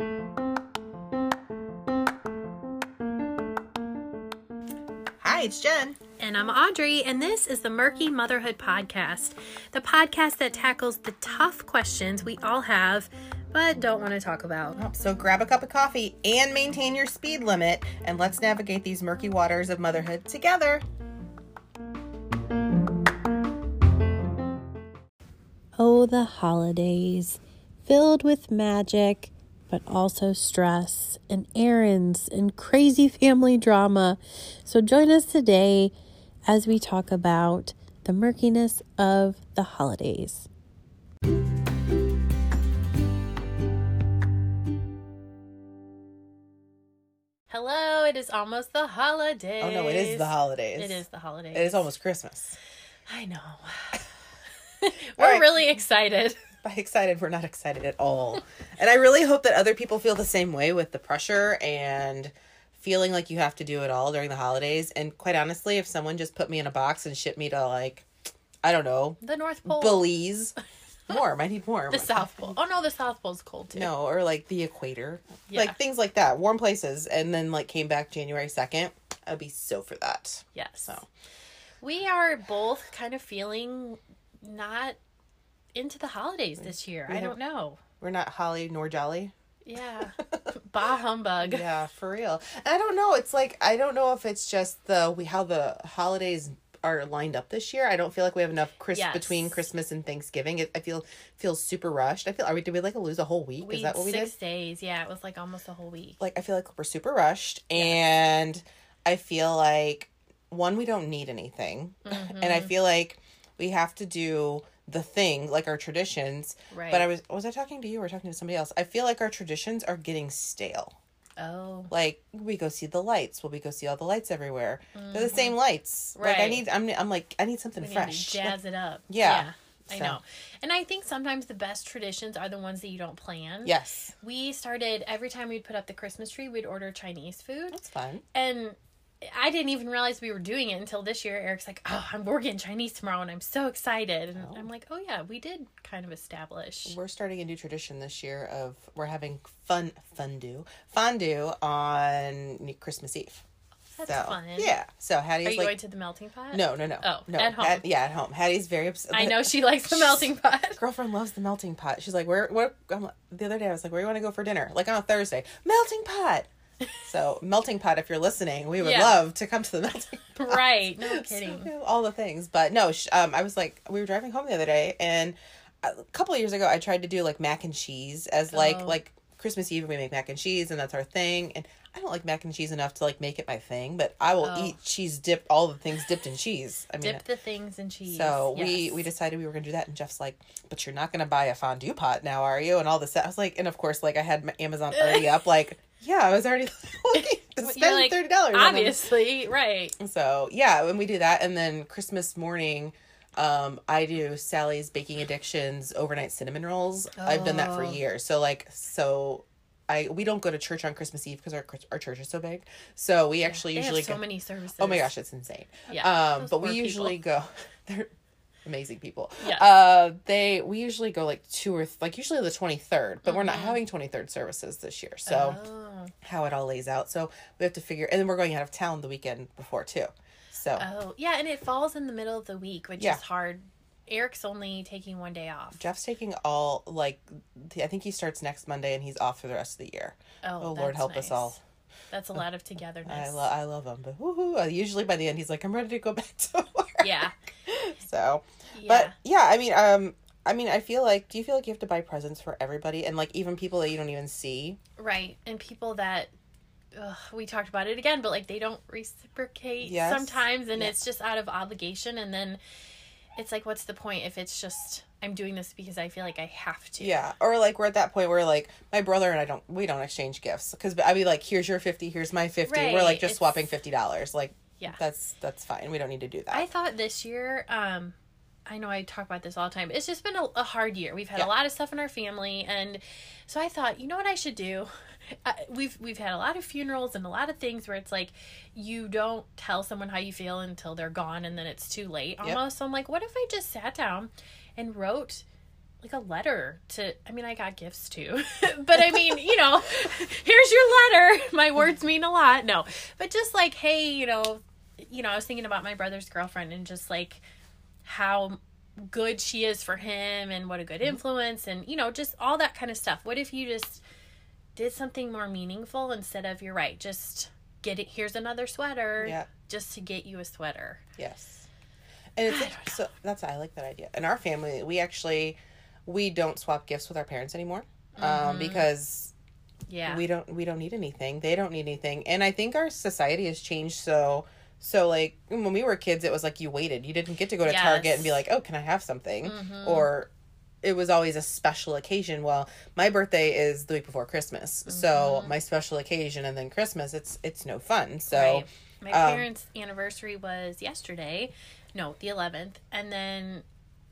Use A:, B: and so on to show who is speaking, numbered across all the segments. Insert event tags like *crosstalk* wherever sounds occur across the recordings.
A: Hi, it's Jen.
B: And I'm Audrey, and this is the Murky Motherhood Podcast, the podcast that tackles the tough questions we all have but don't want to talk about.
A: Oh, so grab a cup of coffee and maintain your speed limit, and let's navigate these murky waters of motherhood together.
B: Oh, the holidays, filled with magic, but also stress and errands and crazy *laughs* family drama. So join us today as we talk about the murkiness of the holidays. Hello, it is almost the holidays.
A: Oh no, it is the holidays.
B: It is the holidays.
A: It is almost Christmas.
B: I know. *laughs* *laughs* We're
A: right.
B: really excited. *laughs*
A: By excited, we're not excited at all. and I really hope that other people feel the same way with the pressure and feeling like you have to do it all during the holidays. And quite honestly, if someone just put me in a box and shipped me to like, I don't know,
B: The North Pole.
A: Belize, *laughs* warm. I need warm.
B: the South Pole. Oh no, the South Pole's cold too.
A: No, or like the equator.
B: Yeah.
A: Like things like that. Warm places. And then like came back January 2nd. I'd be so for that.
B: Yes.
A: So
B: We are both kind of feeling not into the holidays this year. I don't know.
A: we're not holly nor jolly.
B: Yeah. *laughs* bah humbug.
A: Yeah, for real. And I don't know. It's like I don't know if it's just the we how the holidays are lined up this year. I don't feel like we have enough Chris
B: Yes.
A: between Christmas and Thanksgiving. It, I feel feels super rushed. I feel are we did we like lose a whole week?
B: We
A: Is that what we
B: six
A: did?
B: days. Yeah, it was like almost a whole week.
A: Like I feel like we're super rushed and I feel like one we don't need anything. And I
B: Mm-hmm.
A: feel like we have to do the thing like our traditions.
B: Right.
A: But I was was I talking to you or talking to somebody else? I feel like our traditions are getting stale.
B: Oh.
A: like we go see the lights well we go see all the lights everywhere they're the same mm-hmm. lights like i need i'm, I'm like i need something
B: We need to
A: fresh
B: jazz *laughs* it up.
A: Yeah.
B: I
A: So.
B: know. And I think sometimes the best traditions are the ones that you don't plan.
A: yes
B: We started every time we'd put up the Christmas tree, we'd order Chinese food.
A: that's fun
B: And I didn't even realize we were doing it until this year. Eric's like, "Oh, I'm we're getting Chinese tomorrow, and I'm so excited." And oh. I'm like, "Oh yeah, we did kind of establish."
A: we're starting a new tradition this year of we're having fun fondue fondue on christmas eve
B: That's
A: so
B: fun.
A: yeah so hattie's
B: Are you
A: like
B: going to the melting pot?
A: no no no
B: Oh,
A: no
B: at home.
A: Yeah at home hattie's very upset
B: I know she likes the *laughs* melting pot.
A: girlfriend loves the melting pot. She's like, "Where? What?" The other day, I was like, "Where do you want to go for dinner?" Like on a Thursday, melting pot. So melting pot, if you're listening, we would
B: Yeah.
A: love to come to the melting. *laughs* pot.
B: right? No *laughs* kidding.
A: know, all the things, but no. sh- Um, I was like, we were driving home the other day, and a couple of years ago, I tried to do like mac and cheese as like
B: Oh.
A: like Christmas Eve we make mac and cheese, and that's our thing. And I don't like mac and cheese enough to like make it my thing, but I will
B: Oh.
A: eat cheese dip, all the things dipped in cheese. I mean,
B: Dip the things in cheese.
A: so we we decided we were gonna do that, and Jeff's like, "But you're not gonna buy a fondue pot now, are you?" And all this. I was like, and of course, like I had my Amazon already up. Like, yeah, I was already *laughs* looking *laughs* to spend
B: like,
A: thirty dollars.
B: obviously right.
A: So yeah, when we do that, and then Christmas morning, um, I do Sally's Baking Addictions overnight cinnamon rolls. I've done that for
B: Oh.
A: years. So like, so. I, we don't go to church on Christmas Eve because our our church is so big. So we actually
B: They
A: usually
B: have so
A: go,
B: many services.
A: Oh my gosh, it's insane.
B: Yeah,
A: Um, but we
B: poor people.
A: usually go. *laughs* They're amazing people.
B: Yes.
A: Uh, they we usually go like two or th- like usually the twenty third, but we're not
B: Mhm.
A: having twenty third services this year. So
B: Oh.
A: how it all lays out. So we have to figure, and then we're going out of town the weekend before too. So
B: Oh, yeah, and it falls in the middle of the week, which
A: Yeah.
B: is hard. Eric's only taking one day off.
A: Jeff's taking all like I think he starts next Monday and he's off for the rest of the year.
B: Oh,
A: Oh, Lord, help us all.
B: That's a lot of
A: I
B: togetherness.
A: I love him, but woohoo! Usually by the end he's like, I'm ready to go back to *laughs* work.
B: yeah,
A: So
B: yeah.
A: But yeah, I mean, um, I mean, I feel like. Do you feel like you have to buy presents for everybody, and like even people that you don't even see?
B: right, and people that ugh, we talked about it again, but like they don't reciprocate
A: Yes.
B: sometimes, and it's just out of obligation, and then it's like, what's the point if it's just I'm doing this because I feel like I have to?
A: Yeah, or like we're at that point where like my brother and I don't we don't exchange gifts because I'd be like, here's your fifty, here's my fifty. we're like just
B: it's-
A: swapping fifty dollars. Like
B: Yeah.
A: that's that's fine. We don't need to do that.
B: I thought this year, um, I know I talk about this all the time. It's just been a, a hard year. We've had
A: Yeah.
B: a lot of stuff in our family, and so I thought, you know what I should do. *laughs* Uh, we've we've had a lot of funerals and a lot of things where it's like you don't tell someone how you feel until they're gone, and then it's too late almost. So I'm like, what if I just sat down and wrote like a letter to I mean I got gifts too. *laughs* but I mean, you know, *laughs* here's your letter. My words mean a lot. No. But just like, hey, you know, you know, I was thinking about my brother's girlfriend and just like how good she is for him and what a good influence and you know, just all that kind of stuff. What if you just did something more meaningful instead of you're right, just get it here's another sweater
A: Yeah.
B: just to get you a sweater.
A: Yes. And it's so that's I like that idea. In our family, we actually we don't swap gifts with our parents anymore. Um, because
B: Yeah.
A: we don't we don't need anything. They don't need anything. And I think our society has changed so so like when we were kids it was like you waited. You didn't get to go to Target and be like, "Oh, can I have something?" Or it was always a special occasion. Well, my birthday is the week before Christmas. So, my special occasion and then Christmas, it's it's no fun. So,
B: Right. My
A: um,
B: parents' anniversary was yesterday. No, the 11th. And then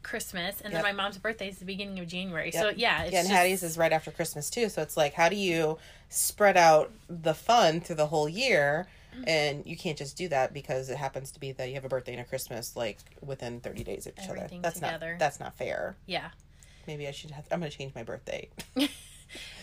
B: Christmas. And
A: Yep.
B: then my mom's birthday is the beginning of January. So, yeah. It's
A: yeah, and
B: just,
A: Hattie's is right after Christmas too. So it's like, how do you spread out the fun through the whole year? And you can't just do that because it happens to be that you have a birthday and a Christmas like within thirty days of each other. That's
B: together.
A: not that's not fair.
B: Yeah.
A: Maybe I should have. I'm gonna change my birthday. *laughs*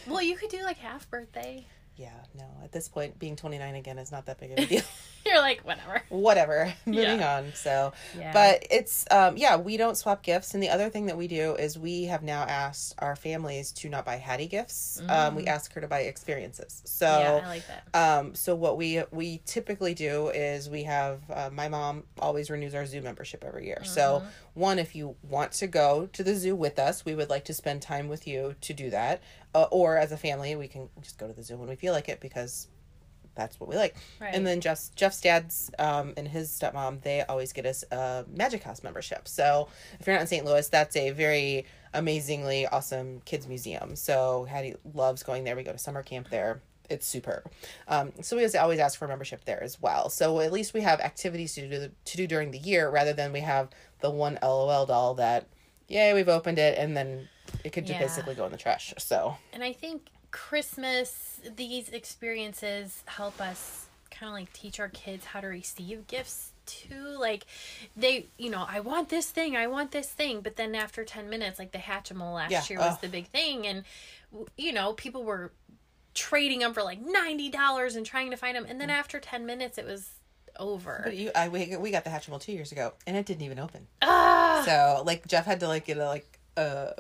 B: Well, you could do like half birthday.
A: yeah, no. At this point, being 29 again is not that big of a deal. *laughs* *laughs*
B: You're like, whatever.
A: Whatever. *laughs* Moving
B: Yeah.
A: on. So,
B: Yeah.
A: but it's um yeah we don't swap gifts and the other thing that we do is we have now asked our families to not buy hattie gifts um we ask her to buy experiences so
B: Mm. yeah, I like that.
A: um so what we we typically do is we have uh, my mom always renews our zoo membership every year so
B: Mm-hmm.
A: one if you want to go to the zoo with us we would like to spend time with you to do that uh, or as a family we can just go to the zoo when we feel like it because that's what we like.
B: Right.
A: And then Jeff's Jeff's dad's um, and his stepmom they always get us a Magic House membership. So if you're not in St. Louis, that's a very amazingly awesome kids museum. So Hattie loves going there. We go to summer camp there. It's superb. Um, so we always- always ask for membership there as well. So at least we have activities to do to do during the year rather than we have the one LOL doll that, yay, we've opened it and then it could just
B: Yeah.
A: basically go in the trash. So
B: And I think Christmas, these experiences help us kind of like teach our kids how to receive gifts too. Like they, you know, I want this thing, I want this thing, but then after 10 minutes, like the Hatchimal last
A: Yeah,
B: year was
A: ugh.
B: the big thing. And, you know, people were trading them for like $90 and trying to find them. And then after 10 minutes, it was over.
A: But you, I we, we got the Hatchimal two years ago, and it didn't even open.
B: Ah!
A: So like Jeff had to like get a like uh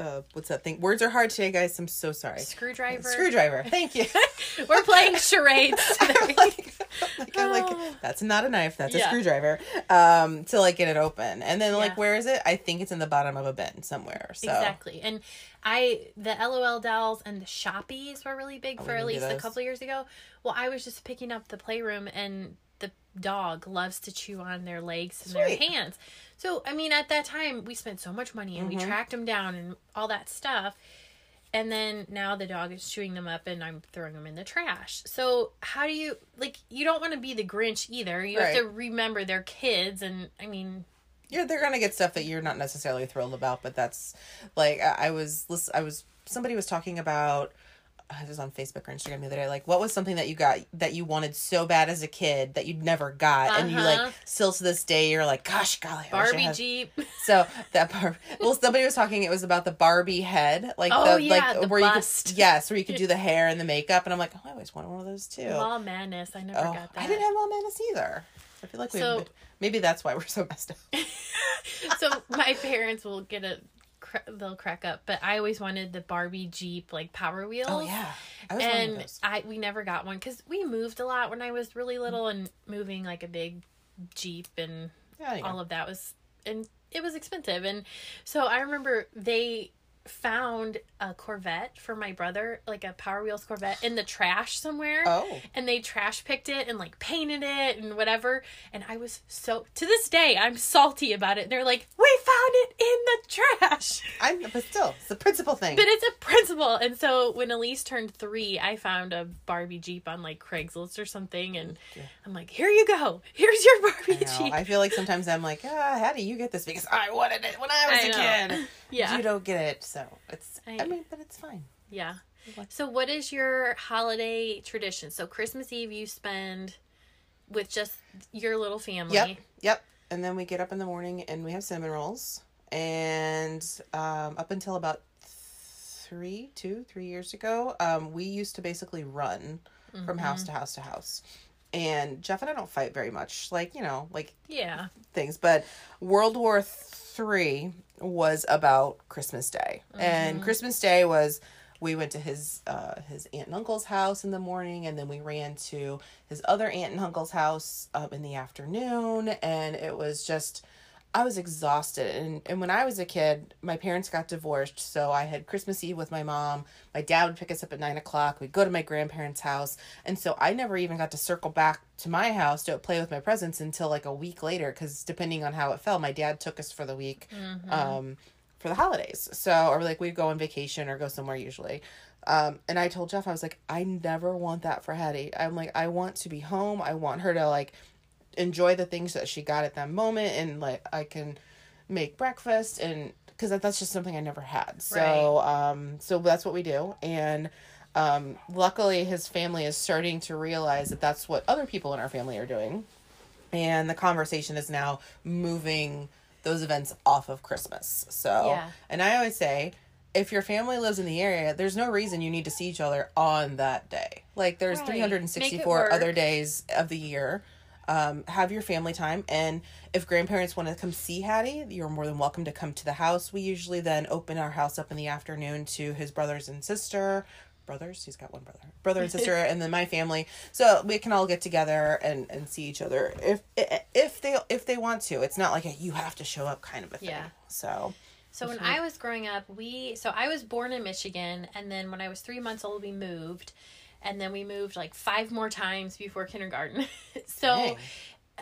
A: uh what's that thing? Words are hard today, guys. I'm so sorry.
B: Screwdriver.
A: Screwdriver. Thank you. *laughs*
B: We're playing charades. *laughs* today.
A: like, like, I'm like that's not a knife. That's a screwdriver. Um, to like get it open, and then like where is it? I think it's in the bottom of a bin somewhere. So
B: Exactly. And I the LOL dolls and the shoppies were really big
A: Oh,
B: for at least a couple years ago. Well, I was just picking up the playroom and the dog loves to chew on their legs and their hands. So, I mean, at that time we spent so much money and
A: Mm-hmm.
B: we tracked them down and all that stuff. And then now the dog is chewing them up and I'm throwing them in the trash. So, how do you like you don't want to be the Grinch either. You have to remember they're kids and I mean,
A: yeah, they're gonna get stuff that you're not necessarily thrilled about, but that's like I, I was I was somebody was talking about. I was on Facebook or Instagram the other day. Like, what was something that you got that you wanted so bad as a kid that you'd never got, and you
B: Uh-huh.
A: like still to this day you're like, gosh, golly, I I
B: Barbie
A: had-"
B: Jeep. *laughs*
A: So that Bar- well, somebody was talking. It was about the Barbie head, like
B: Oh,
A: the
B: yeah,
A: like
B: the
A: where
B: bust.
A: you could yes, where you could do the *laughs* hair and the makeup, and I'm like, oh, I always wanted one of those too.
B: Mall Madness. I never
A: oh,
B: got that.
A: I didn't have Mall Madness either. I feel like we
B: So-
A: maybe that's why we're so messed up. *laughs*
B: so my parents will get a cra- they'll crack up but i always wanted the barbie jeep like power wheels.
A: Oh yeah, I
B: and i we never got one because we moved a lot when i was really little and moving like a big jeep and
A: Yeah,
B: all of that was and it was expensive. And so i remember they found a corvette for my brother like a power wheels corvette in the trash somewhere.
A: Oh.
B: and they trash picked it and like painted it and whatever. And i was so to this day i'm salty about it. They're like we found it in the trash. *laughs*
A: I'm, but still, it's the principal thing.
B: but it's a principle and so when elise turned three i found a barbie jeep on like craigslist or something. And i'm like here you go. Here's your barbie
A: I
B: jeep.
A: I feel like sometimes I'm like, ah, how do you get this? Because I wanted it when I was
B: I
A: a kid. *laughs*
B: Yeah.
A: you don't get it, so it's. I,
B: I-
A: mean, but it's fine.
B: Yeah. So, what is your holiday tradition? So, Christmas Eve you spend with just your little family.
A: Yep, yep. And then we get up in the morning and we have cinnamon rolls, and um, up until about three, two, three years ago, um, we used to basically run from house to house to house. And Jeff and I don't fight very much, like you know, like
B: Yeah.
A: things. But World War Three was about Christmas Day, and Christmas Day was we went to his uh, his aunt and uncle's house in the morning, and then we ran to his other aunt and uncle's house um, in the afternoon, and it was just. I was exhausted and, and when I was a kid, my parents got divorced, so I had Christmas Eve with my mom. My dad would pick us up at nine o'clock. We'd go to my grandparents' house. And so I never even got to circle back to my house to play with my presents until like a week later, because depending on how it fell, my dad took us for the week um, for the holidays. So, or like we'd go on vacation or go somewhere usually. Um, and I told Jeff, I was like, I never want that for Hattie. I'm like, I want to be home. I want her to like enjoy the things that she got at that moment and like I can make breakfast and because that, that's just something I never had. So um so that's what we do and um luckily his family is starting to realize that that's what other people in our family are doing. And the conversation is now moving those events off of Christmas. So
B: Yeah.
A: and I always say if your family lives in the area, there's no reason you need to see each other on that day. Like there's
B: Right.
A: 364 other days of the year. Um, have your family time, and if grandparents want to come see Hattie, you're more than welcome to come to the house. We usually then open our house up in the afternoon to his brothers and sister. Brothers, he's got one brother, brother and sister, and then my family. So we can all get together and, and see each other if if they if they want to. It's not like a you have to show up kind of a thing.
B: Yeah.
A: So
B: So when I was growing up, we so I was born in Michigan, and then when I was three months old, we moved, and then we moved like five more times before kindergarten. *laughs* so
A: Dang.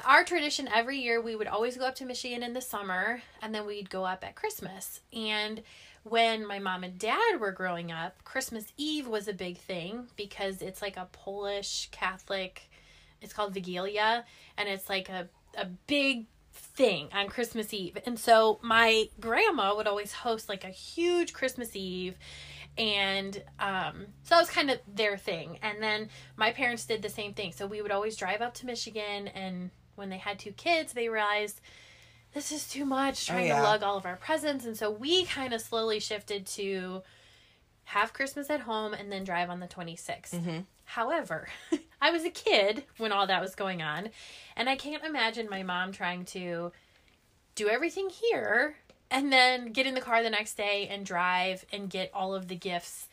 B: our tradition every year we would always go up to Michigan in the summer, and then we'd go up at Christmas. And when my mom and dad were growing up, Christmas Eve was a big thing because it's like a Polish Catholic. It's called Wigilia, and it's like a a big thing on Christmas Eve. And so my grandma would always host like a huge Christmas Eve and um so that was kind of their thing. And then my parents did the same thing. So we would always drive up to Michigan and when they had two kids, they realized this is too much trying
A: yeah.
B: to lug all of our presents and so we kind of slowly shifted to have Christmas at home and then drive on the 26th. However, *laughs* I was a kid when all that was going on, and I can't imagine my mom trying to do everything here and then get in the car the next day and drive and get all of the gifts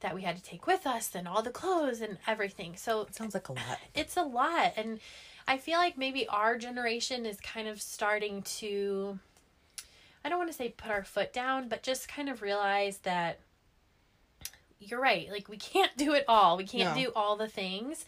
B: that we had to take with us and all the clothes and everything. So it
A: sounds like a lot.
B: it's a lot and I feel like maybe our generation is kind of starting to I don't want to say put our foot down, but just kind of realize that you're right. Like we can't do it all. We can't
A: No.
B: do all the things.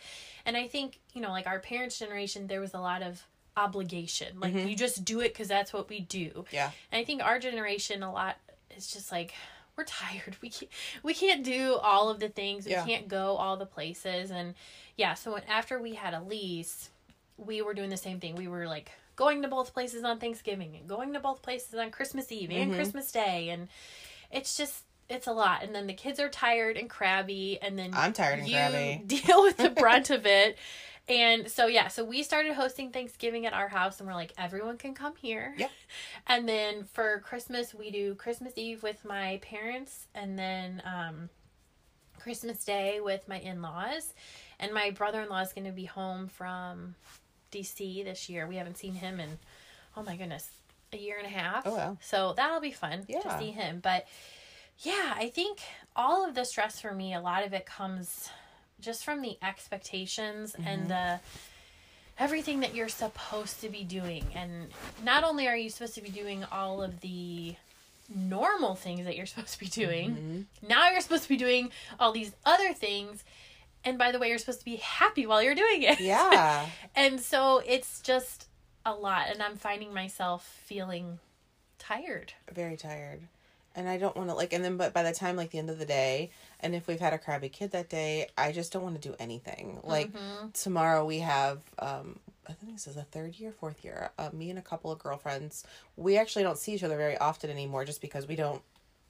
B: And I think, you know, like our parents' generation there was a lot of obligation. Like you just do it cuz that's what we do.
A: Yeah.
B: And I think our generation a lot is just like we're tired. *laughs* We can't we can't do all of the things.
A: Yeah.
B: We can't go all the places and yeah, so when, after we had Elise, we were doing the same thing. We were like going to both places on Thanksgiving and going to both places on Christmas Eve and
A: Mm-hmm.
B: Christmas Day and it's just it's a lot and then the kids are tired and crabby and then
A: I'm tired and
B: you
A: crabby. *laughs*
B: deal with the brunt of it *laughs* and so yeah so we started hosting thanksgiving at our house and we're like everyone can come here.
A: Yep. *laughs*
B: and then for christmas we do christmas eve with my parents and then um christmas day with my in-laws. And my brother-in-law is going to be home from dc this year. We haven't seen him in oh my goodness a year and a half.
A: Oh, wow.
B: so that'll be fun to see him. But yeah, I think all of the stress for me, a lot of it comes just from the expectations and mm-hmm. the everything that you're supposed to be doing. And not only are you supposed to be doing all of the normal things that you're supposed to be doing, mm-hmm. now you're supposed to be doing all these other things. And by the way, you're supposed to be happy while you're doing it.
A: Yeah. *laughs*
B: and so it's just a lot. And I'm finding myself feeling tired.
A: very tired and i don't want to like and then but by the time like the end of the day and if we've had a crabby kid that day i just don't want to do anything like tomorrow we have um i think this is the third year fourth year uh, me and a couple of girlfriends we actually don't see each other very often anymore just because we don't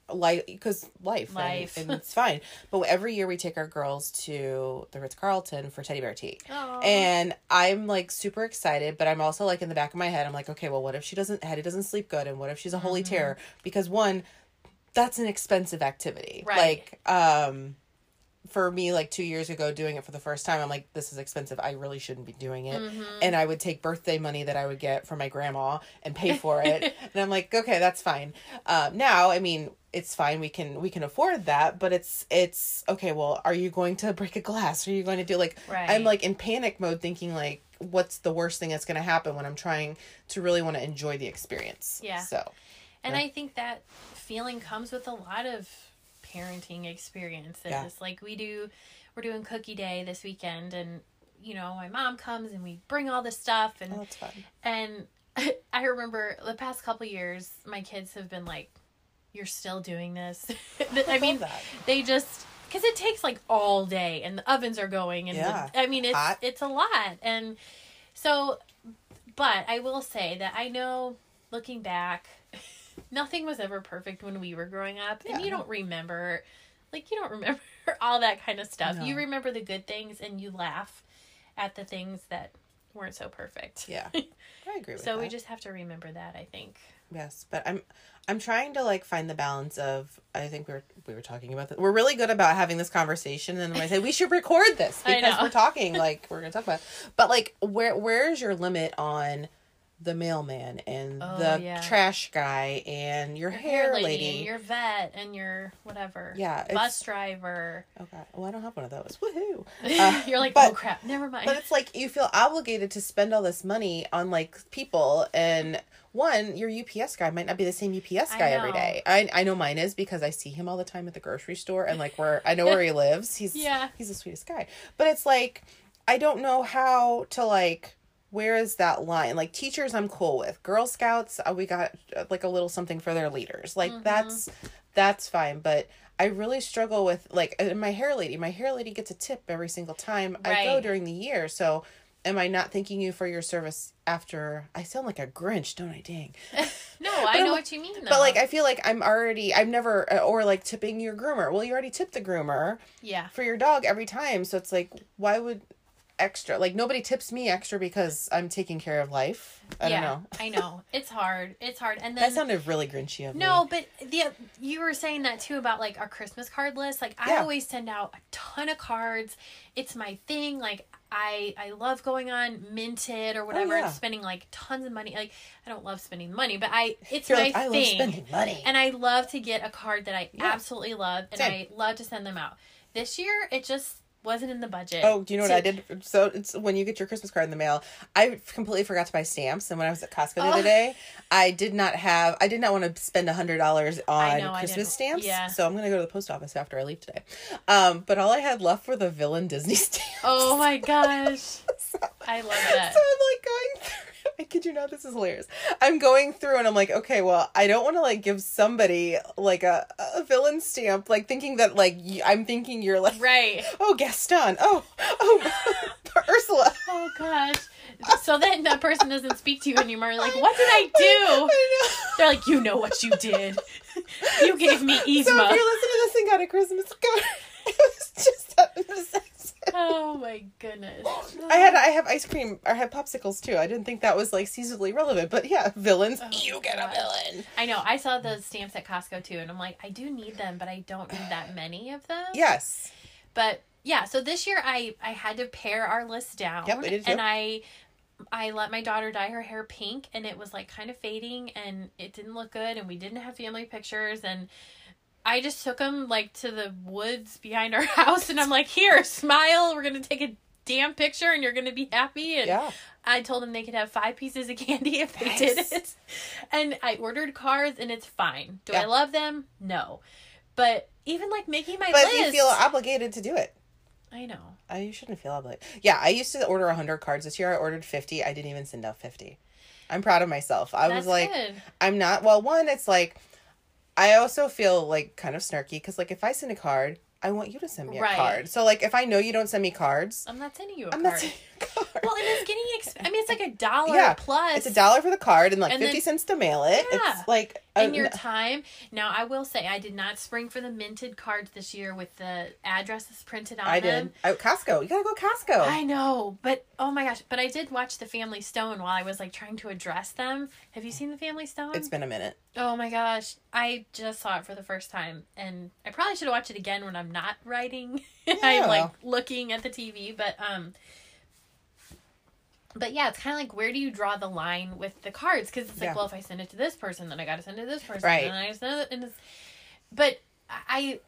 A: like because life,
B: Life.
A: and, it's fine. But every year we take our girls to the Ritz Carlton for teddy bear tea,
B: Aw.
A: and I'm like super excited. But I'm also like in the back of my head, I'm like, okay, well, what if she doesn't Hattie doesn't sleep good, and what if she's a holy
B: Mm-hmm.
A: terror? Because one, that's an expensive activity,
B: Right.
A: Like, um, for me, like two years ago, doing it for the first time, I'm like, this is expensive. I really shouldn't be doing it.
B: Mm-hmm.
A: And I would take birthday money that I would get from my grandma and pay *laughs* for it. and I'm like, okay, that's fine. Um, now, I mean, it's fine. We can we can afford that, but it's it's okay. Well, are you going to *laughs* break a glass? Are you going to do like?
B: Right.
A: I'm like in panic mode, thinking like, what's the worst thing that's going to happen when I'm trying to really want to enjoy the experience?
B: Yeah.
A: So
B: And
A: Yeah.
B: I think that feeling comes with a lot of parenting experiences.
A: Yeah.
B: Like we do, we're doing cookie day this weekend, and you know, my mom comes and we bring all this stuff, and
A: oh,
B: and *laughs* I remember the past couple years, my kids have been like, "You're still doing this." *laughs* I mean, they just because it takes like all day, and the ovens are going, and the-
A: Yeah.
B: I mean, it's
A: Hot.
B: it's a lot, and so, but I will say that I know, looking back, nothing was ever perfect when we were growing up, and you don't remember, like you don't remember *laughs* all that kind of stuff. You remember the good things, and you laugh at the things that weren't so perfect.
A: Yeah, *laughs* I agree with
B: So
A: that.
B: we just have to remember that. I think.
A: Yes, but I'm I'm trying to like find the balance of I think we were we were talking about that. We're really good about having this conversation and then I say we should record this *laughs* because we're talking like we're going to talk about. it. But like where where's your limit on the mailman and
B: Oh,
A: the
B: yeah.
A: trash guy and your,
B: Your
A: hair lady?
B: and your vet, and your whatever.
A: Yeah,
B: Bus driver.
A: Okay. Well, I don't have one of those. Woohoo. *laughs* Uh,
B: You're like,
A: but-
B: oh crap, never mind.
A: But it's like you feel obligated to spend all this money on like people and one, your UPS guy might not be the same UPS guy every day. I I know mine is because I see him all the time at the grocery store and like where *laughs* I know where he lives. He's
B: Yeah.
A: he's the sweetest guy. But it's like I don't know how to like where is that line? Like teachers I'm cool with. Girl Scouts, uh, we got uh, like a little something for their leaders. Like
B: Mm-hmm.
A: that's that's fine, but I really struggle with like uh, my hair lady. My hair lady gets a tip every single time I go during the year. So am I not thanking you for your service after I sound like a Grinch, don't I? Dang. *laughs*
B: no, *laughs* I know
A: like-
B: what you mean. Though.
A: But like I feel like I'm already I've never uh, or like tipping your groomer. Well, you already tipped the groomer
B: yeah,
A: for your dog every time. So it's like why would extra like nobody tips me extra because I'm taking care of life. I
B: yeah,
A: don't know.
B: I know *laughs* it's hard. It's hard, and then
A: That sounded really grinchy of me.
B: No, but the you were saying that too about like our Christmas card list. Like I
A: Yeah.
B: always send out a ton of cards. It's my thing. Like I I love going on Minted or oh, whatever
A: Oh, yeah.
B: and spending like tons of money. Like I don't love spending money, but I it's
A: You're
B: my
A: like I love
B: thing.
A: spending money.
B: And I love to get a card that I
A: Yeah.
B: absolutely love and
A: Same.
B: I love to send them out. This year it just wasn't in the budget.
A: Oh, do you know what
B: to-
A: I did? So it's when you get your Christmas card in the mail. I completely forgot to buy stamps, and when I was at Costco the
B: Oh.
A: other day, I did not have. I did not want to spend a hundred dollars on
B: know,
A: Christmas stamps.
B: yeah.
A: So I'm gonna go to the post office after I leave today. Um, but all I had left were the villain Disney *laughs* stamps.
B: Oh my *laughs* gosh.
A: so,
B: I love that.
A: So I'm like going through. I *laughs* kid you not, this is hilarious. I'm going through and I'm like, okay, well, I don't want to like give somebody like a, a villain stamp, like thinking that like y- I'm thinking you're like,
B: Right. *laughs*
A: oh Gaston, oh oh *laughs* Ursula.
B: Oh gosh. So then that person doesn't speak to you anymore. Like, what did I do?
A: I know.
B: They're like, you know what you did. You gave me
A: So if you're listening to this and got a Christmas card, it was just necessity.
B: Oh my goodness.
A: I had I have ice cream. I had popsicles too. I didn't think that was like seasonally relevant, but yeah, villains.
B: Oh,
A: you get a villain.
B: I know. I saw the stamps at Costco too, and I'm like, I do need them, but I don't need that many of them.
A: Yes.
B: But yeah, so this year I I had to pare our list down.
A: Yep, we did.
B: And I I let my daughter dye her hair pink and it was like kind of fading and it didn't look good and we didn't have family pictures and I just took them like to the woods behind our *laughs* house and I'm like, "Here, smile. We're going to take a damn picture and you're going to be happy." And
A: Yeah.
B: I told them they could have five pieces of *laughs* candy if they
A: Nice.
B: did it. And I ordered cards and it's fine. Do I love them? No. But even like making my
A: But
B: list.
A: you feel obligated to do it,
B: I know.
A: uh, you shouldn't feel obligated. Yeah, I used to order hundred cards this year. I ordered fifty. I didn't even send out fifty. I'm proud of myself. I was like,
B: good.
A: I'm not. Well, one, it's like, I also feel like kind of snarky because like if I send a card, I want you to send me a
B: Right.
A: card. So like if I know you don't send me cards,
B: I'm not sending you a
A: I'm
B: card.
A: not. Card.
B: Well, and it's getting. Exp- I mean, it's like a dollar
A: Yeah,
B: plus.
A: It's a dollar for the card and like
B: And
A: 50
B: then-
A: cents to mail it.
B: Yeah.
A: It's like
B: in
A: um,
B: your time. Now, I will say, I did not spring for the minted cards this year with the addresses printed on
A: I
B: them.
A: did. I, Costco. You gotta go Costco.
B: I know, but oh my gosh! But I did watch the Family Stone while I was like trying to address them. Have you seen the Family Stone?
A: it's been a minute.
B: oh my gosh! I just saw it for the first time, and I probably should have watched it again when I'm not writing. *laughs*
A: Yeah.
B: I'm like looking at the TV, but um. But yeah, it's kind of like where do you draw the line with the cards? Because it's like,
A: Yeah.
B: well, if I send it to this person, then I got to send it to this person,
A: Right.
B: And I send it, and it's, but I,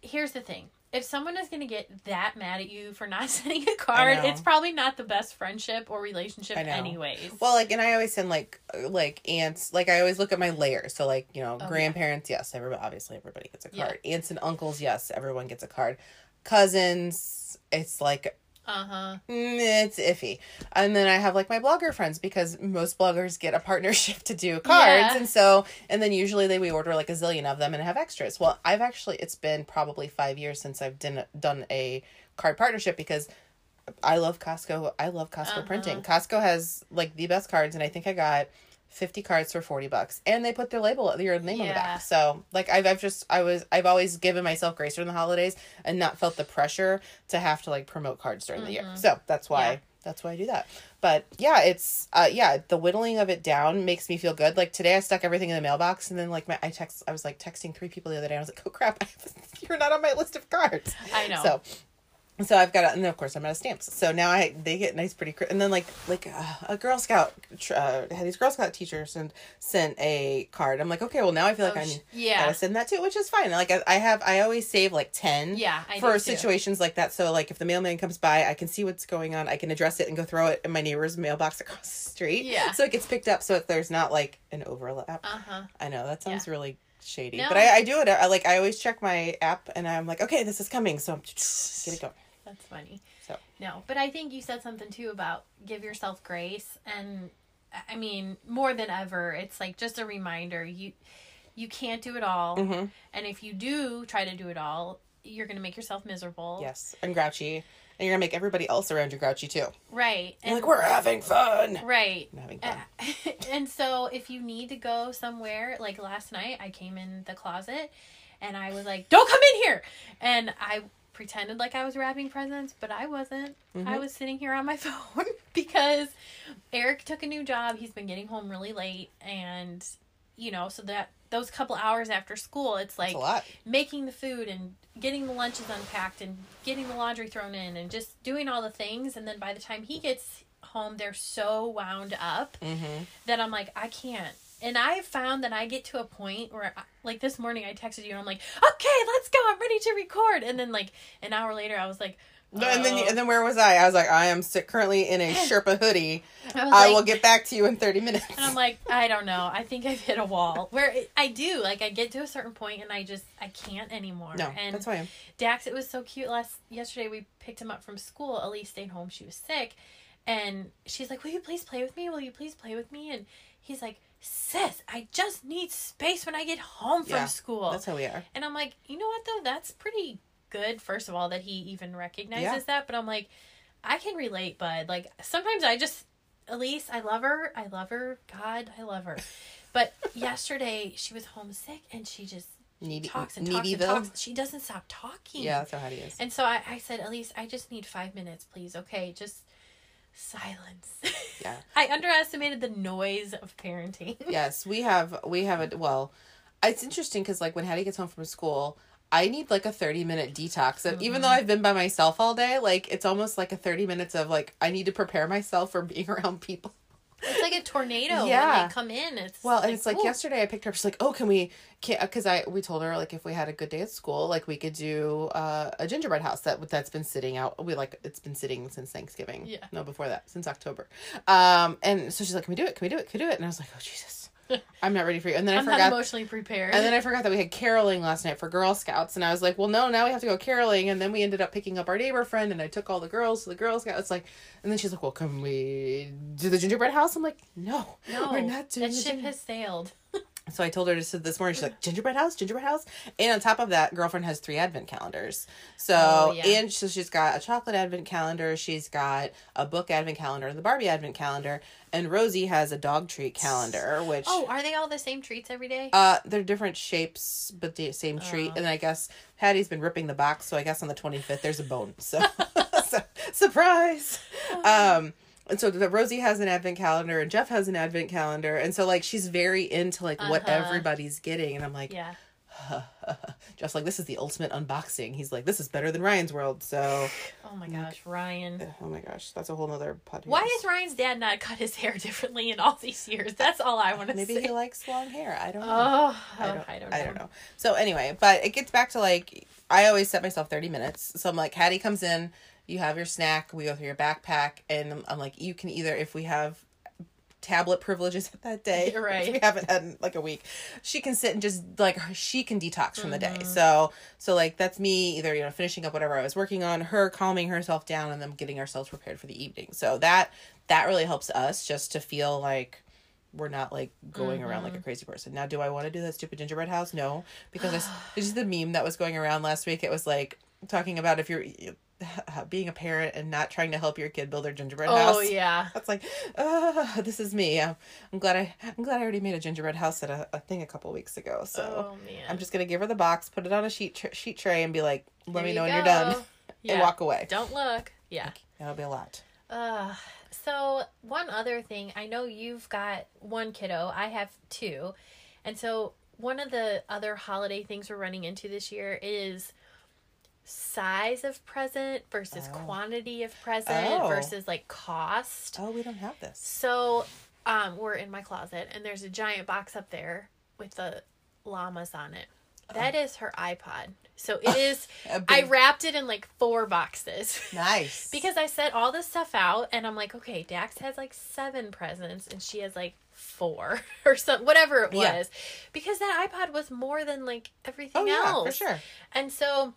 B: here's the thing: if someone is going to get that mad at you for not *laughs* sending a card, it's probably not the best friendship or relationship, anyways.
A: Well, like, and I always send like uh, like aunts. Like, I always look at my layers. So, like, you know,
B: Oh, yeah.
A: grandparents, yes, everybody obviously everybody gets a
B: Yeah.
A: card. Aunts and uncles, yes, everyone gets a card. Cousins, it's like
B: uh huh.
A: mm, it's iffy. And then I have like my blogger friends because most bloggers get a partnership to do *laughs* cards,
B: Yeah.
A: and so and then usually they we order like a zillion of them and have extras. Well, I've actually it's been probably five years since I've done done a card partnership because I love Costco. I love Costco
B: Uh-huh.
A: printing. Costco has like the best cards, and I think I got fifty cards for forty bucks, and they put their label, your name on the back. So like I've I've just I was I've always given myself grace during the holidays and not felt the pressure to have to like promote cards during the year. So that's why.
B: Mm-hmm. Yeah.
A: That's why I do that. But yeah, it's uh yeah, the whittling of it down makes me feel good. Like today I stuck everything in the mailbox and then like my I text I was like texting three people the other day. And I was like, "Oh crap, *laughs* you're not on my list of cards."
B: I know.
A: So so I've got, and of course I'm out of stamps. So now I they get nice, pretty, and then like like uh, a Girl Scout uh, had these Girl Scout teachers and sent a card. I'm like, okay, well now I feel like
B: Oh,
A: I'm
B: sh- yeah.
A: gotta send that too, which is fine. Like I, I have, I always save like ten,
B: Yeah, I
A: for situations like that. So like if the mailman comes by, I can see what's going on. I can address it and go throw it in my neighbor's mailbox *laughs* across the street.
B: Yeah.
A: so it gets picked up. So if there's not like an overlap,
B: Uh huh.
A: I know that sounds really shady,
B: No.
A: but I, I do it. I like I always check my app and I'm like, okay, this is coming, so get it going.
B: That's funny.
A: So.
B: No, but I think you said something too about give yourself grace, and I mean more than ever, it's like just a reminder you you can't do it all,
A: Mm-hmm.
B: and if you do try to do it all, you're gonna make yourself miserable.
A: Yes, and grouchy, and you're gonna make everybody else around you grouchy too.
B: Right.
A: You're like, we're having fun.
B: right.
A: I'm having fun.
B: Uh, *laughs* and so if you need to go somewhere, like last night, I came in the closet and I was like, "Don't come in here," and I pretended like I was wrapping presents, but I wasn't. I was sitting here on my *laughs* phone because Eric took a new job. He's been getting home really late, and you know, so that those couple hours after school, it's like making the food and getting the lunches unpacked and getting the laundry thrown in and just doing all the things and then by the time he gets home they're so wound up
A: Mm-hmm.
B: that I'm like I can't. And I've found that I get to a point where I, like this morning I texted you and I'm like okay let's go. I'm ready to record. And then like an hour later I was like
A: No, and then
B: "Oh."
A: and then where was I? I was like, I am sit- currently in a *laughs* Sherpa hoodie.
B: I,
A: I
B: like-
A: will get back to you in thirty minutes.
B: And I'm like, I don't know. I think I've hit a wall where it, I do. Like, I get to a certain point and I just I can't anymore.
A: no,
B: and
A: that's why I'm.
B: Dax, it was so cute. Last yesterday, we picked him up from school. Elise stayed home; she was sick, and she's like, "Will you please play with me? Will you please play with me?" And he's like, "Sis, I just need space when I get home from
A: Yeah,
B: school."
A: That's how we are.
B: And I'm like, you know what though? That's pretty good. First of all, that he even recognizes
A: Yeah.
B: that. But I'm like, I can relate, bud. Like sometimes I just, Elise, I love her. I love her. God, I love her. But *laughs* yesterday she was homesick and she just
A: Needy,
B: talks and talks and talks. She doesn't stop talking.
A: Yeah, that's how Hattie is.
B: And so I, I said, Elise, I just need five minutes, please. Okay, just silence.
A: Yeah. *laughs*
B: I underestimated the noise of parenting.
A: yes, we have we have a well. It's interesting because like when Hattie gets home from school, I need like a thirty minute detox. And even though
B: Mm-hmm.
A: I've been by myself all day, like it's almost like a thirty minutes of like I need to prepare myself for being *laughs* around people.
B: It's like a tornado when
A: Yeah.
B: they come in. It's
A: Well, and it's like
B: ooh.
A: yesterday I picked her up. She's like, "Oh, can we? Can because I we told her like if we had a good day at school, like we could do uh, a gingerbread house that that's been sitting out. We like it's been sitting since Thanksgiving.
B: Yeah.
A: no, before that, since October. Um, and so she's like, "Can we do it? Can we do it? Can we do it?" And I was like, "Oh Jesus, *laughs* I'm not ready for you." And then I
B: I'm not
A: forgot.
B: emotionally prepared.
A: And then I forgot that we had caroling last night for Girl Scouts, and I was like, "Well, no, now we have to go caroling." And then we ended up picking up our neighbor friend, and I took all the girls to the Girl Scouts. Like, and then she's like, "Well, can we do the gingerbread house?" I'm like, "No,
B: no,
A: we're not doing
B: that ship has sailed. *laughs*
A: So I told her to sit this morning. She's like, gingerbread house, gingerbread house. And on top of that, girlfriend has three advent calendars. So,
B: Oh, yeah.
A: and so she's got a chocolate advent calendar. She's got a book advent calendar and the Barbie advent calendar. And Rosie has a dog treat calendar, which,
B: Oh, are they all the same treats every day?
A: uh, they're different shapes, but the same
B: Oh.
A: treat. And I guess Hattie's been ripping the box. So I guess on the 25th, there's a bone. So, *laughs* *laughs* so surprise. Um, and so the Rosie has an advent calendar and Jeff has an advent calendar. And so like she's very into like what
B: Uh-huh.
A: everybody's getting. And I'm like,
B: yeah. *laughs*
A: Jeff's like, this is the ultimate unboxing. He's like, this is better than Ryan's World. So, *sighs*
B: Oh my gosh, Ryan.
A: oh my gosh, that's a whole nother podcast.
B: Why is Ryan's dad not cut his hair *laughs* differently in all these years? That's all I want to say.
A: maybe
B: say.
A: he likes long hair? I don't know.
B: Oh,
A: I don't,
B: I don't know.
A: I don't know. So anyway, but it gets back to like I always set myself thirty minutes. So I'm like, Hattie comes in, you have your snack, we go through your backpack, and I'm like, you can either if we have tablet privileges *laughs* that day, *laughs*
B: Right.
A: which we haven't had in like a week, she can sit and just like she can detox from the day.
B: Mm-hmm.
A: So so like that's me either you know finishing up whatever I was working on, her calming herself down, and then getting ourselves prepared for the evening. So that that really helps us just to feel like we're not like going around like a crazy person. Now, do I want to do that stupid gingerbread house? No, because this *sighs* is the meme that was going around last week. It was like talking about if you're *laughs* being a parent and not trying to help your kid build their gingerbread house.
B: Oh yeah.
A: That's like, uh, this is me. I'm, I'm glad I, I'm glad I already made a gingerbread house at a, a thing a couple weeks ago. So
B: Oh man.
A: I'm just gonna give her the box, put it on a sheet tr- sheet tray, and be like, let
B: Here
A: me know when you're done,
B: Yeah.
A: and walk away.
B: Don't look. Yeah.
A: That'll be a lot.
B: Uh, so one other thing, I know you've got one kiddo. I have two, and so one of the other holiday things we're running into this year is size of present versus
A: Oh.
B: quantity of present
A: Oh.
B: versus like cost.
A: Oh, we don't have this.
B: So, um, we're in my closet, and there's a giant box up there with the llamas on it. That is her iPod. So *laughs* it is.
A: A
B: I
A: big-
B: wrapped it in like four boxes.
A: Nice. *laughs*
B: Because I set all this stuff out and I'm like, okay, Dax has like seven presents and she has like four *laughs* or some whatever it was.
A: Yeah.
B: Because that iPod was more than like everything
A: oh yeah,
B: else.
A: for sure.
B: And so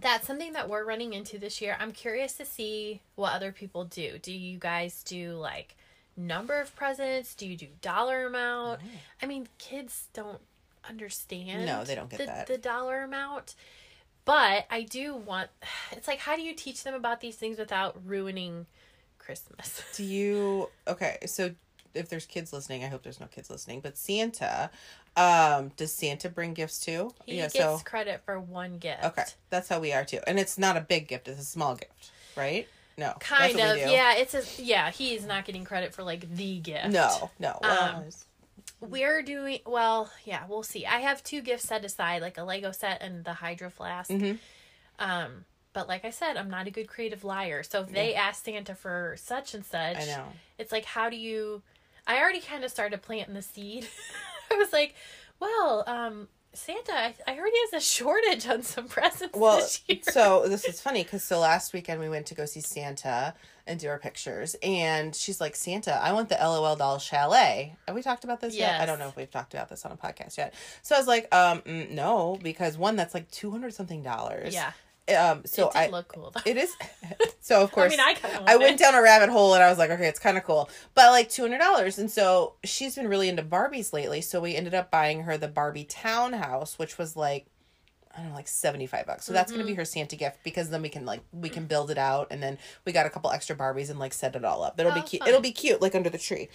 B: that's something that we're running into this year. I'm curious to see what other people do. Do you guys do like number of presents? Do you do dollar amount? I mean, kids don't understand
A: No, they don't get
B: the,
A: that.
B: the dollar amount. But I do want *sighs* it's like how do you teach them about these things without ruining Christmas?
A: Do you okay? So if there's kids listening, I hope there's no kids listening. But Santa, um, does Santa bring gifts too?
B: He
A: yeah.
B: gets
A: So
B: credit for one gift.
A: okay, that's how we are too. And it's not a big gift; it's a small gift, right? No,
B: Kind of. Yeah, it's a yeah, he's not getting credit for like the gift.
A: No, no. Well,
B: Um, We're doing well, yeah, we'll see. I have two gifts set aside, like a Lego set and the Hydro Flask.
A: Mhm.
B: Um, but like I said, I'm not a good creative liar. So if they ask Santa for such and such,
A: I know.
B: it's like how do you I already kind of started planting the seed. *laughs* I was like, well, um, Santa, I, I heard he has a shortage on some presents
A: Well,
B: this year.
A: so this is funny because so last weekend we went to go see Santa and do our pictures, and she's like, "Santa, I want the LOL doll chalet." Have we talked about this yet? I don't know if we've talked about this on a podcast yet. So I was like, um, mm, no, because one that's like two hundred something dollars.
B: yeah,
A: Um. So I.
B: look cool though.
A: It is. *laughs* So of course,
B: I mean, I
A: I went down a rabbit hole and I was like, okay, it's kind of cool, but like two hundred dollars. And so she's been really into Barbies lately. So we ended up buying her the Barbie townhouse, which was like, I don't know, like seventy five bucks. So that's gonna
B: Mm-hmm.
A: be her Santa gift because then we can like we can build it out and then we got a couple extra Barbies and like set it all up. It'll be
B: Oh,
A: cute.
B: fun.
A: It'll be cute like under the tree.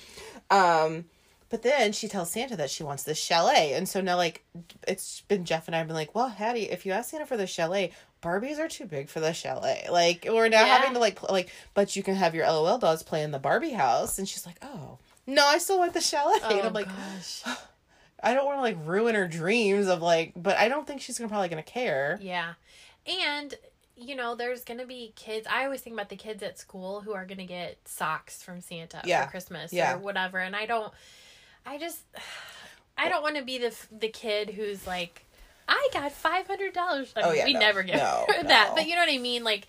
A: Um. But then she tells Santa that she wants this chalet. And so now, like, it's been Jeff and I have been like, well, Hattie, if you ask Santa for the chalet, Barbies are too big for the chalet. Like, we're now
B: Yeah.
A: having to, like, pl- like, but you can have your LOL dolls play in the Barbie house. And she's like, oh, no, I still want the chalet. *laughs*
B: Oh
A: and I'm like,
B: gosh.
A: I don't want to, like, ruin her dreams of, like, but I don't think she's gonna probably gonna care.
B: Yeah. And you know, there's gonna be kids. I always think about the kids at school who are gonna get socks from Santa
A: Yeah.
B: for Christmas
A: Yeah.
B: or whatever. And I don't. I just. *sighs* I don't want to be the the kid who's like, I got five hundred dollars.
A: Oh, yeah,
B: we
A: no.
B: never get
A: No, *laughs*
B: that,
A: no.
B: but you know what I mean. Like,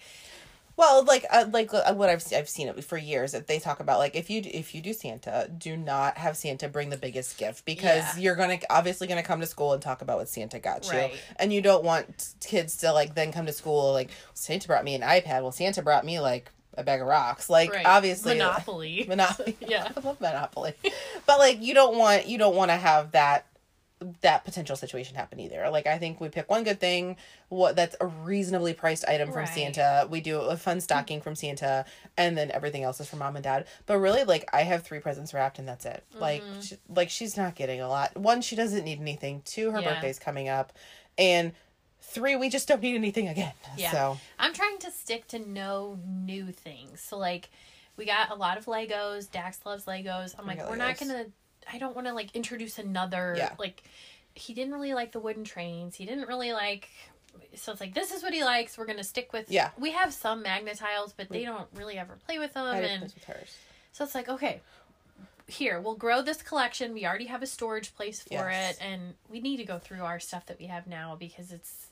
A: Well, like uh, like uh, what I've I've seen it for years that they talk about like if you if you do Santa, do not have Santa bring the biggest gift because
B: Yeah.
A: you're gonna obviously gonna come to school and talk about what Santa got you, and you don't want kids to like then come to school like Santa brought me an iPad. Well, Santa brought me like a bag of rocks. Like
B: Right.
A: obviously
B: Monopoly. *laughs*
A: Monopoly. *laughs*
B: Yeah.
A: I love Monopoly. but like you don't want you don't want to have that that potential situation happen either. Like I think we pick one good thing, what that's a reasonably priced item from
B: Right.
A: Santa. We do a fun stocking from Santa, and then everything else is from mom and dad. But really, like I have three presents wrapped, and that's it. Like
B: Mm-hmm.
A: she, like she's not getting a lot. One, she doesn't need anything. Two, her
B: Yeah.
A: birthday's coming up, and three, we just don't need anything again.
B: Yeah.
A: So
B: I'm trying to stick to no new things. So like we got a lot of Legos. Dax loves Legos. I'm like,
A: got
B: we're not gonna I don't wanna like introduce another
A: Yeah.
B: like he didn't really like the wooden trains. He didn't really like so it's like this is what he likes. We're gonna stick with
A: Yeah.
B: We have some magnet tiles, but they don't really ever play with them and
A: with hers.
B: so it's like, okay, here, we'll grow this collection. We already have a storage place for
A: Yes.
B: it and we need to go through our stuff that we have now because it's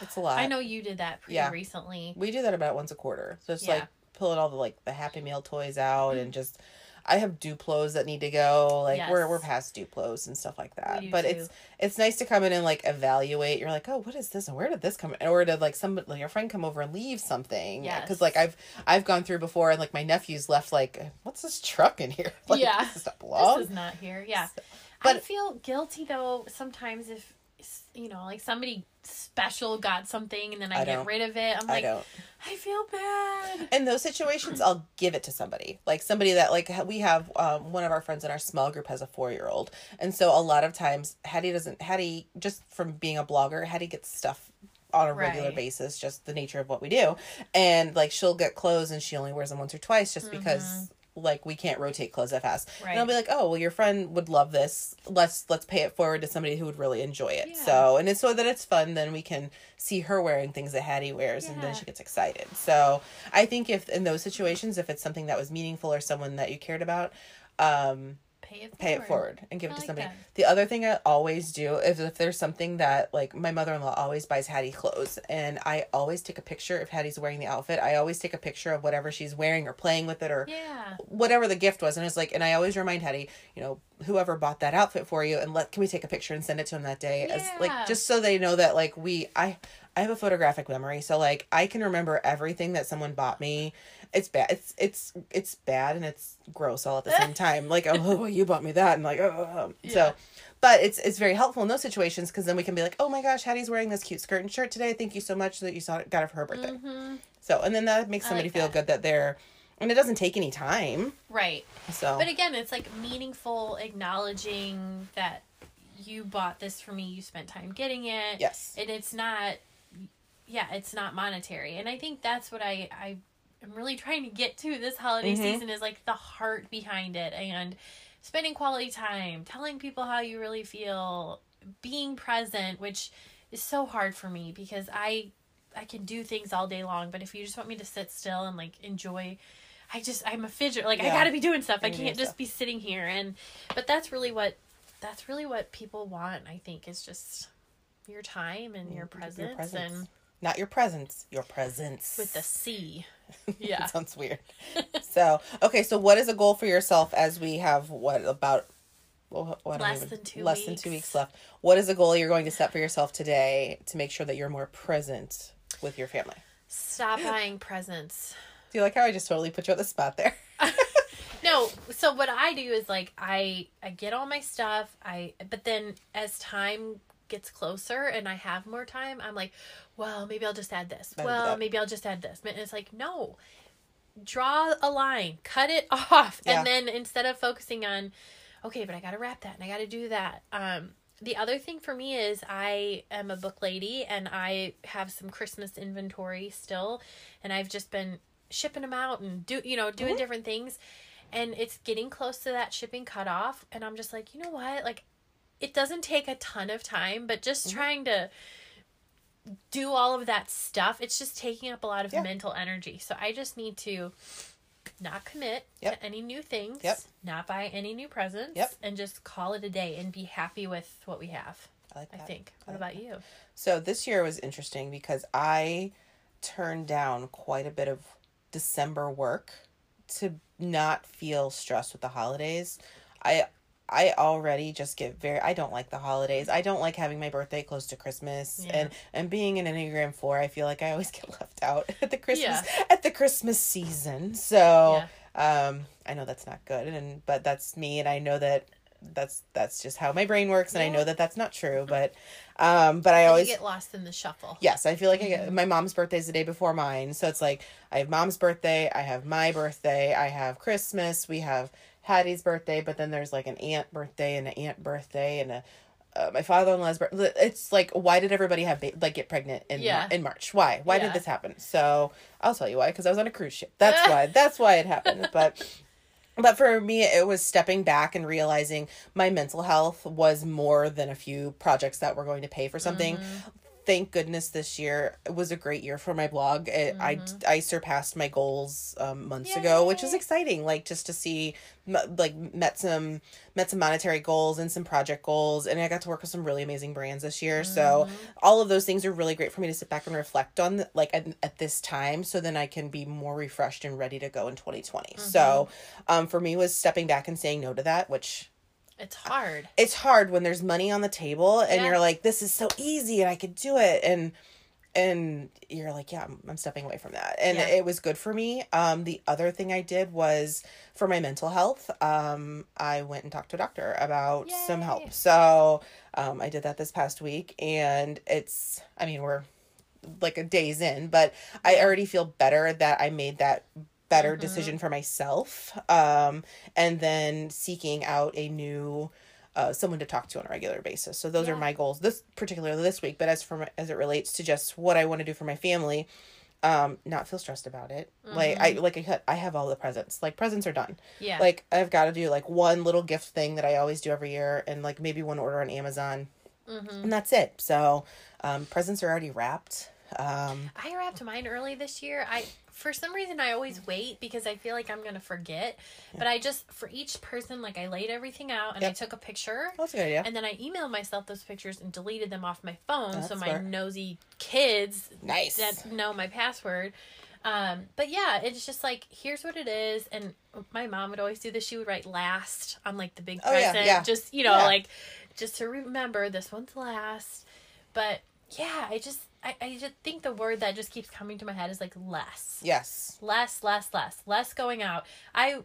A: It's a lot.
B: I know you did that pretty
A: Yeah.
B: recently.
A: We do that about once a quarter. So it's
B: Yeah.
A: like pulling all the like the Happy Meal toys out and just I have Duplos that need to go. Like we're we're past Duplos and stuff like that. But
B: too.
A: it's it's nice to come in and like evaluate. You're like, oh, what is this and where did this come? in? Or did like some like your friend come over and leave something?
B: Yeah.
A: Because like I've I've gone through before and like my nephews left like what's this truck in here? *laughs* Like,
B: Yeah.
A: this belong?
B: This is not here. Yeah. I
A: but-
B: feel guilty though sometimes if you know, like somebody special got something and then I,
A: I
B: get rid of it. I'm
A: I
B: like,
A: don't.
B: I feel bad.
A: in those situations i'll give it to somebody like somebody that like we have um, one of our friends in our small group has a four-year-old and so a lot of times hattie doesn't hattie just from being a blogger hattie gets stuff on a regular
B: Right.
A: basis just the nature of what we do and like she'll get clothes and she only wears them once or twice just because like we can't rotate clothes that fast. And i'll be like oh well your friend would love this. Let's let's pay it forward to somebody who would really enjoy it.
B: Yeah.
A: so and it's so that it's fun then we can see her wearing things that hattie wears and then she gets excited. So i think if in those situations if it's something that was meaningful or someone that you cared about um
B: Pay it forward.
A: pay it forward and give it to
B: like
A: somebody.
B: that.
A: The other thing I always do is if there's something that like my mother in law always buys Hattie clothes and I always take a picture if Hattie's wearing the outfit. I always take a picture of whatever she's wearing or playing with it or
B: Yeah.
A: whatever the gift was and it's like and I always remind Hattie, you know, whoever bought that outfit for you and let can we take a picture and send it to him that day as
B: Yeah.
A: like just so they know that like we I I have a photographic memory so like I can remember everything that someone bought me. It's bad. It's it's it's bad and it's gross all at the *laughs* same time. Like oh well, you bought me that and like oh
B: Yeah.
A: so but it's it's very helpful in those situations because then we can be like, oh my gosh, Hattie's wearing this cute skirt and shirt today. Thank you so much that you saw it, got it for her birthday.
B: Mm-hmm.
A: So and then that makes somebody
B: like
A: feel
B: that.
A: good that they're and it doesn't take any time.
B: Right.
A: So
B: But again, it's like meaningful acknowledging that you bought this for me, you spent time getting it.
A: yes,
B: And it's not yeah, it's not monetary. And I think that's what I I am really trying to get to this holiday
A: Mhm.
B: season is like the heart behind it and spending quality time, telling people how you really feel, being present, which is so hard for me because I I can do things all day long, but if you just want me to sit still and like enjoy I just I'm a fidget like I got to be doing stuff. I can't just
A: stuff.
B: be sitting here and but that's really what that's really what people want, I think, is just your time and your presence,
A: presence.
B: and
A: not your presence, your presence
B: with the C. *laughs* Yeah.
A: sounds weird. *laughs* so okay, so what is a goal for yourself as we have what about what
B: Less
A: even-
B: than two
A: less than two
B: weeks.
A: weeks left? What is a goal you're going to set for yourself today to make sure that you're more present with your family?
B: Stop buying presents.
A: Do you like how I just totally put you on the spot there? *laughs*
B: No, so what I do is like I I get all my stuff. I but then as time gets closer and I have more time, I'm like, well, maybe I'll just add this.
A: Add
B: well,
A: that.
B: maybe I'll just add this. And it's like, no. Draw a line, cut it *laughs* off,
A: Yeah.
B: and then instead of focusing on, okay, but I got to wrap that and I got to do that. Um, the other thing for me is I am a book lady and I have some Christmas inventory still, and I've just been shipping them out and do you know doing different things, and it's getting close to that shipping cutoff, and I'm just like, you know what, like, it doesn't take a ton of time, but just mm-hmm. trying to do all of that stuff, it's just taking up a lot of
A: Yeah.
B: mental energy. So I just need to not commit
A: Yep.
B: to any new things,
A: Yep.
B: not buy any new presents,
A: Yep.
B: and just call it a day and be happy with what we have.
A: I like
B: I
A: that.
B: think.
A: I
B: What
A: like
B: about you?
A: So this year was interesting because I turned down quite a bit of December work to not feel stressed with the holidays. I I already just get very I don't like the holidays. I don't like having my birthday close to Christmas
B: Yeah.
A: and and being an Enneagram 4, I feel like I always *laughs* get left out at the Christmas
B: Yeah.
A: at the Christmas season. So, um I know that's not good and but that's me and I know that that's that's just how my brain works and I know that that's not true, but um but I
B: You
A: always
B: get lost in the shuffle.
A: Yes, I feel like I get my mom's birthday is the day before mine. So it's like I have mom's birthday, I have my birthday, I have Christmas, we have Hattie's birthday, but then there's like an aunt birthday and an aunt birthday and a uh, my father-in-law's birthday. It's like why did everybody have ba- like get pregnant in
B: Yeah.
A: in March? Why? Why
B: Yeah.
A: did this happen? So I'll tell you why because I was on a cruise ship. That's *laughs* why. That's why it happened. But but for me it was stepping back and realizing my mental health was more than a few projects that were going to pay for something thank goodness this year was a great year for my blog. It, i i surpassed my goals um, months ago which is exciting like just to see like met some met some monetary goals and some project goals and i got to work with some really amazing brands this year. So all of those things are really great for me to sit back and reflect on like at, at this time so then i can be more refreshed and ready to go in 2020 so um for me was stepping back and saying no to that which
B: It's hard.
A: it's hard when there's money on the table and
B: Yeah.
A: you're like this is so easy and i could do it and and you're like yeah i'm, I'm stepping away from that and
B: Yeah.
A: it was good for me um the other thing i did was for my mental health um i went and talked to a doctor about some help so um i did that this past week and it's i mean we're like a days in but i already feel better that i made that better decision for myself um and then seeking out a new uh, someone to talk to on a regular basis. So those are my goals this particularly this week but as for my, as it relates to just what i want to do for my family um not feel stressed about it. Like i like i i have all the presents. Like presents are done.
B: Yeah.
A: like i've got to do like one little gift thing that i always do every year and like maybe one order on amazon.
B: Mm-hmm.
A: and that's it. So um presents are already wrapped. Um
B: I wrapped mine early this year. I for some reason I always wait because I feel like I'm gonna forget. But I just for each person like I laid everything out and I took a picture
A: that's a good idea
B: and then I emailed myself those pictures and deleted them off my phone so my
A: smart.
B: nosy kids
A: nice
B: that know my password. Um, but yeah, it's just like here's what it is, and my mom would always do this. She would write last on like the big
A: Oh, yeah,
B: present,
A: yeah.
B: just you know,
A: Yeah.
B: like just to remember this one's last. But yeah, I just I, I just think the word that just keeps coming to my head is like less,
A: yes
B: less, less, less, less going out. I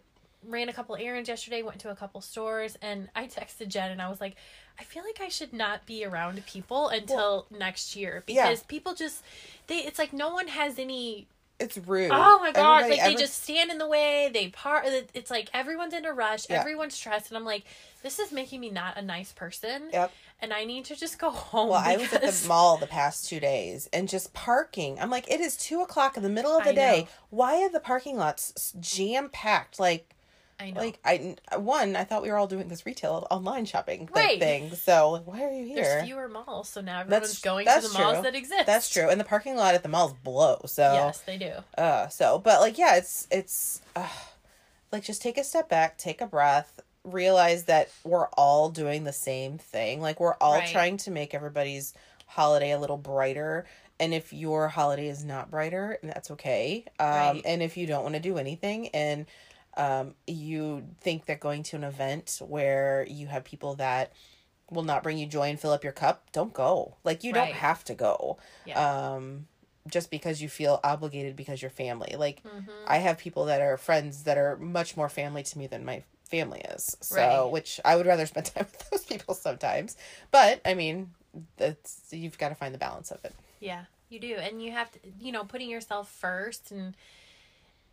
B: ran a couple errands yesterday, went to a couple stores, and I texted Jen and I was like, I feel like I should not be around people until next year
A: Yeah.
B: because people just they it's like no one has any
A: it's rude
B: Oh my god!
A: Everybody-
B: Like they just stand in the way. They part. It's like everyone's in a rush.
A: Yeah.
B: Everyone's stressed, and I'm like, this is making me not a nice person.
A: Yep.
B: And I need to just go *laughs* home.
A: Well, I was at the mall the past two days and just parking. I'm like, it is two o'clock in the middle of the
B: I
A: day.
B: know.
A: Why are the parking lots jam packed? Like,
B: I know.
A: like I one, I thought we were all doing this retail online shopping
B: Right.
A: thing. So why are you here?
B: There's fewer malls, so now everyone's
A: That's-
B: going to
A: that's
B: the malls that exist.
A: That's true, and the parking lot at the malls blow. So
B: Yes, they do.
A: uh so but like yeah it's it's uh, like just take a step back take a breath realize that we're all doing the same thing like we're all
B: Right.
A: trying to make everybody's holiday a little brighter and if your holiday is not brighter and that's okay um
B: Right.
A: and if you don't want to do anything and um you think that going to an event where you have people that will not bring you joy and fill up your cup don't go like you don't have to go
B: Yeah.
A: um just because you feel obligated because you're family like
B: Mhm.
A: i have people that are friends that are much more family to me than my family is so
B: Right.
A: which i would rather spend *laughs* time with those people sometimes but i mean that's you've got to find the balance of it
B: Yeah, you do. And you have to, you know, putting yourself first. And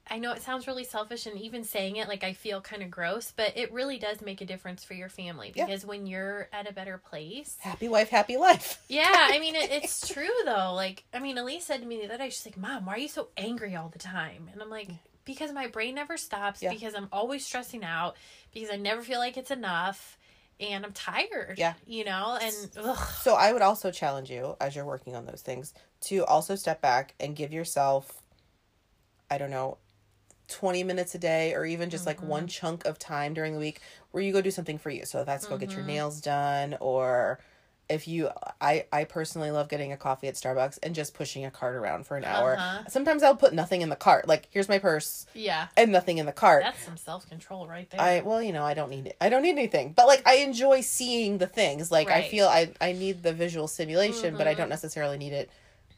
B: I know it sounds really selfish, and even saying it, like, I feel kind of gross, but it really does make a difference for your family
A: Yeah.
B: because when you're at a better place.
A: happy wife happy life *laughs*
B: Yeah, I mean, it, it's true, though. Like, I mean, Elise said to me the other day, she's like, Mom, why are you so angry all the time? And I'm like, because my brain never stops,
A: Yeah.
B: because I'm always stressing out, because I never feel like it's enough. And I'm tired,
A: Yeah.
B: you know, and ugh,
A: so i would also challenge you as you're working on those things to also step back and give yourself i don't know 20 minutes a day or even just like one mm-hmm. chunk of time during the week where you go do something for you so that's go get your mm-hmm. nails done or if you I I personally love getting a coffee at Starbucks and just pushing a cart around for an hour.
B: Uh-huh.
A: Sometimes I'll put nothing in the cart. Like here's my purse
B: Yeah.
A: and nothing in the cart.
B: That's some self control right there.
A: I well, you know, I don't need it. I don't need anything. But like I enjoy seeing the things. Like I
B: Right. Mm-hmm.
A: feel I I need the visual stimulation, but I don't necessarily need it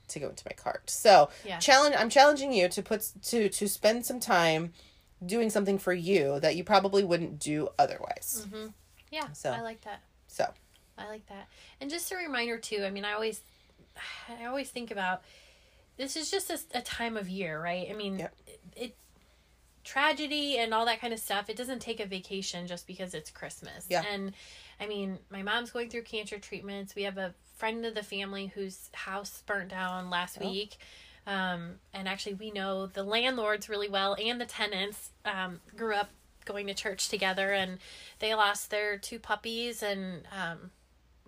A: to go into my cart. So,
B: Yeah.
A: challenge I'm challenging you to put to to spend some time doing something for you that you probably wouldn't do otherwise.
B: yeah.
A: So.
B: I like that.
A: So,
B: I like that. And just a reminder too. I mean, I always, I always think about this is just a, a time of year, right? I mean,
A: Yep.
B: it, it tragedy and all that kind of stuff. It doesn't take a vacation just because it's Christmas.
A: Yeah.
B: And I mean, my mom's going through cancer treatments. We have a friend of the family whose house burnt down last
A: Oh.
B: week. Um, and actually, we know the landlords really well and the tenants. Um, grew up going to church together, and they lost their two puppies and um,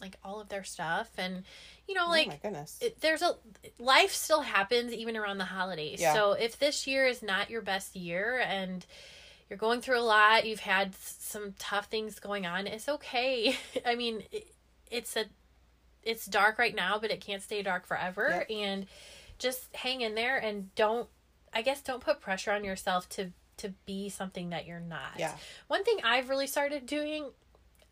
B: like all of their stuff. And you know,
A: oh
B: like
A: my goodness.
B: it, there's a life still happens even around the holidays.
A: Yeah.
B: So if this year is not your best year and you're going through a lot, you've had some tough things going on, it's okay. *laughs* I mean, it, it's a it's dark right now, but it can't stay dark forever and just hang in there and don't I guess don't put pressure on yourself to to be something that you're not.
A: Yeah.
B: One thing I've really started doing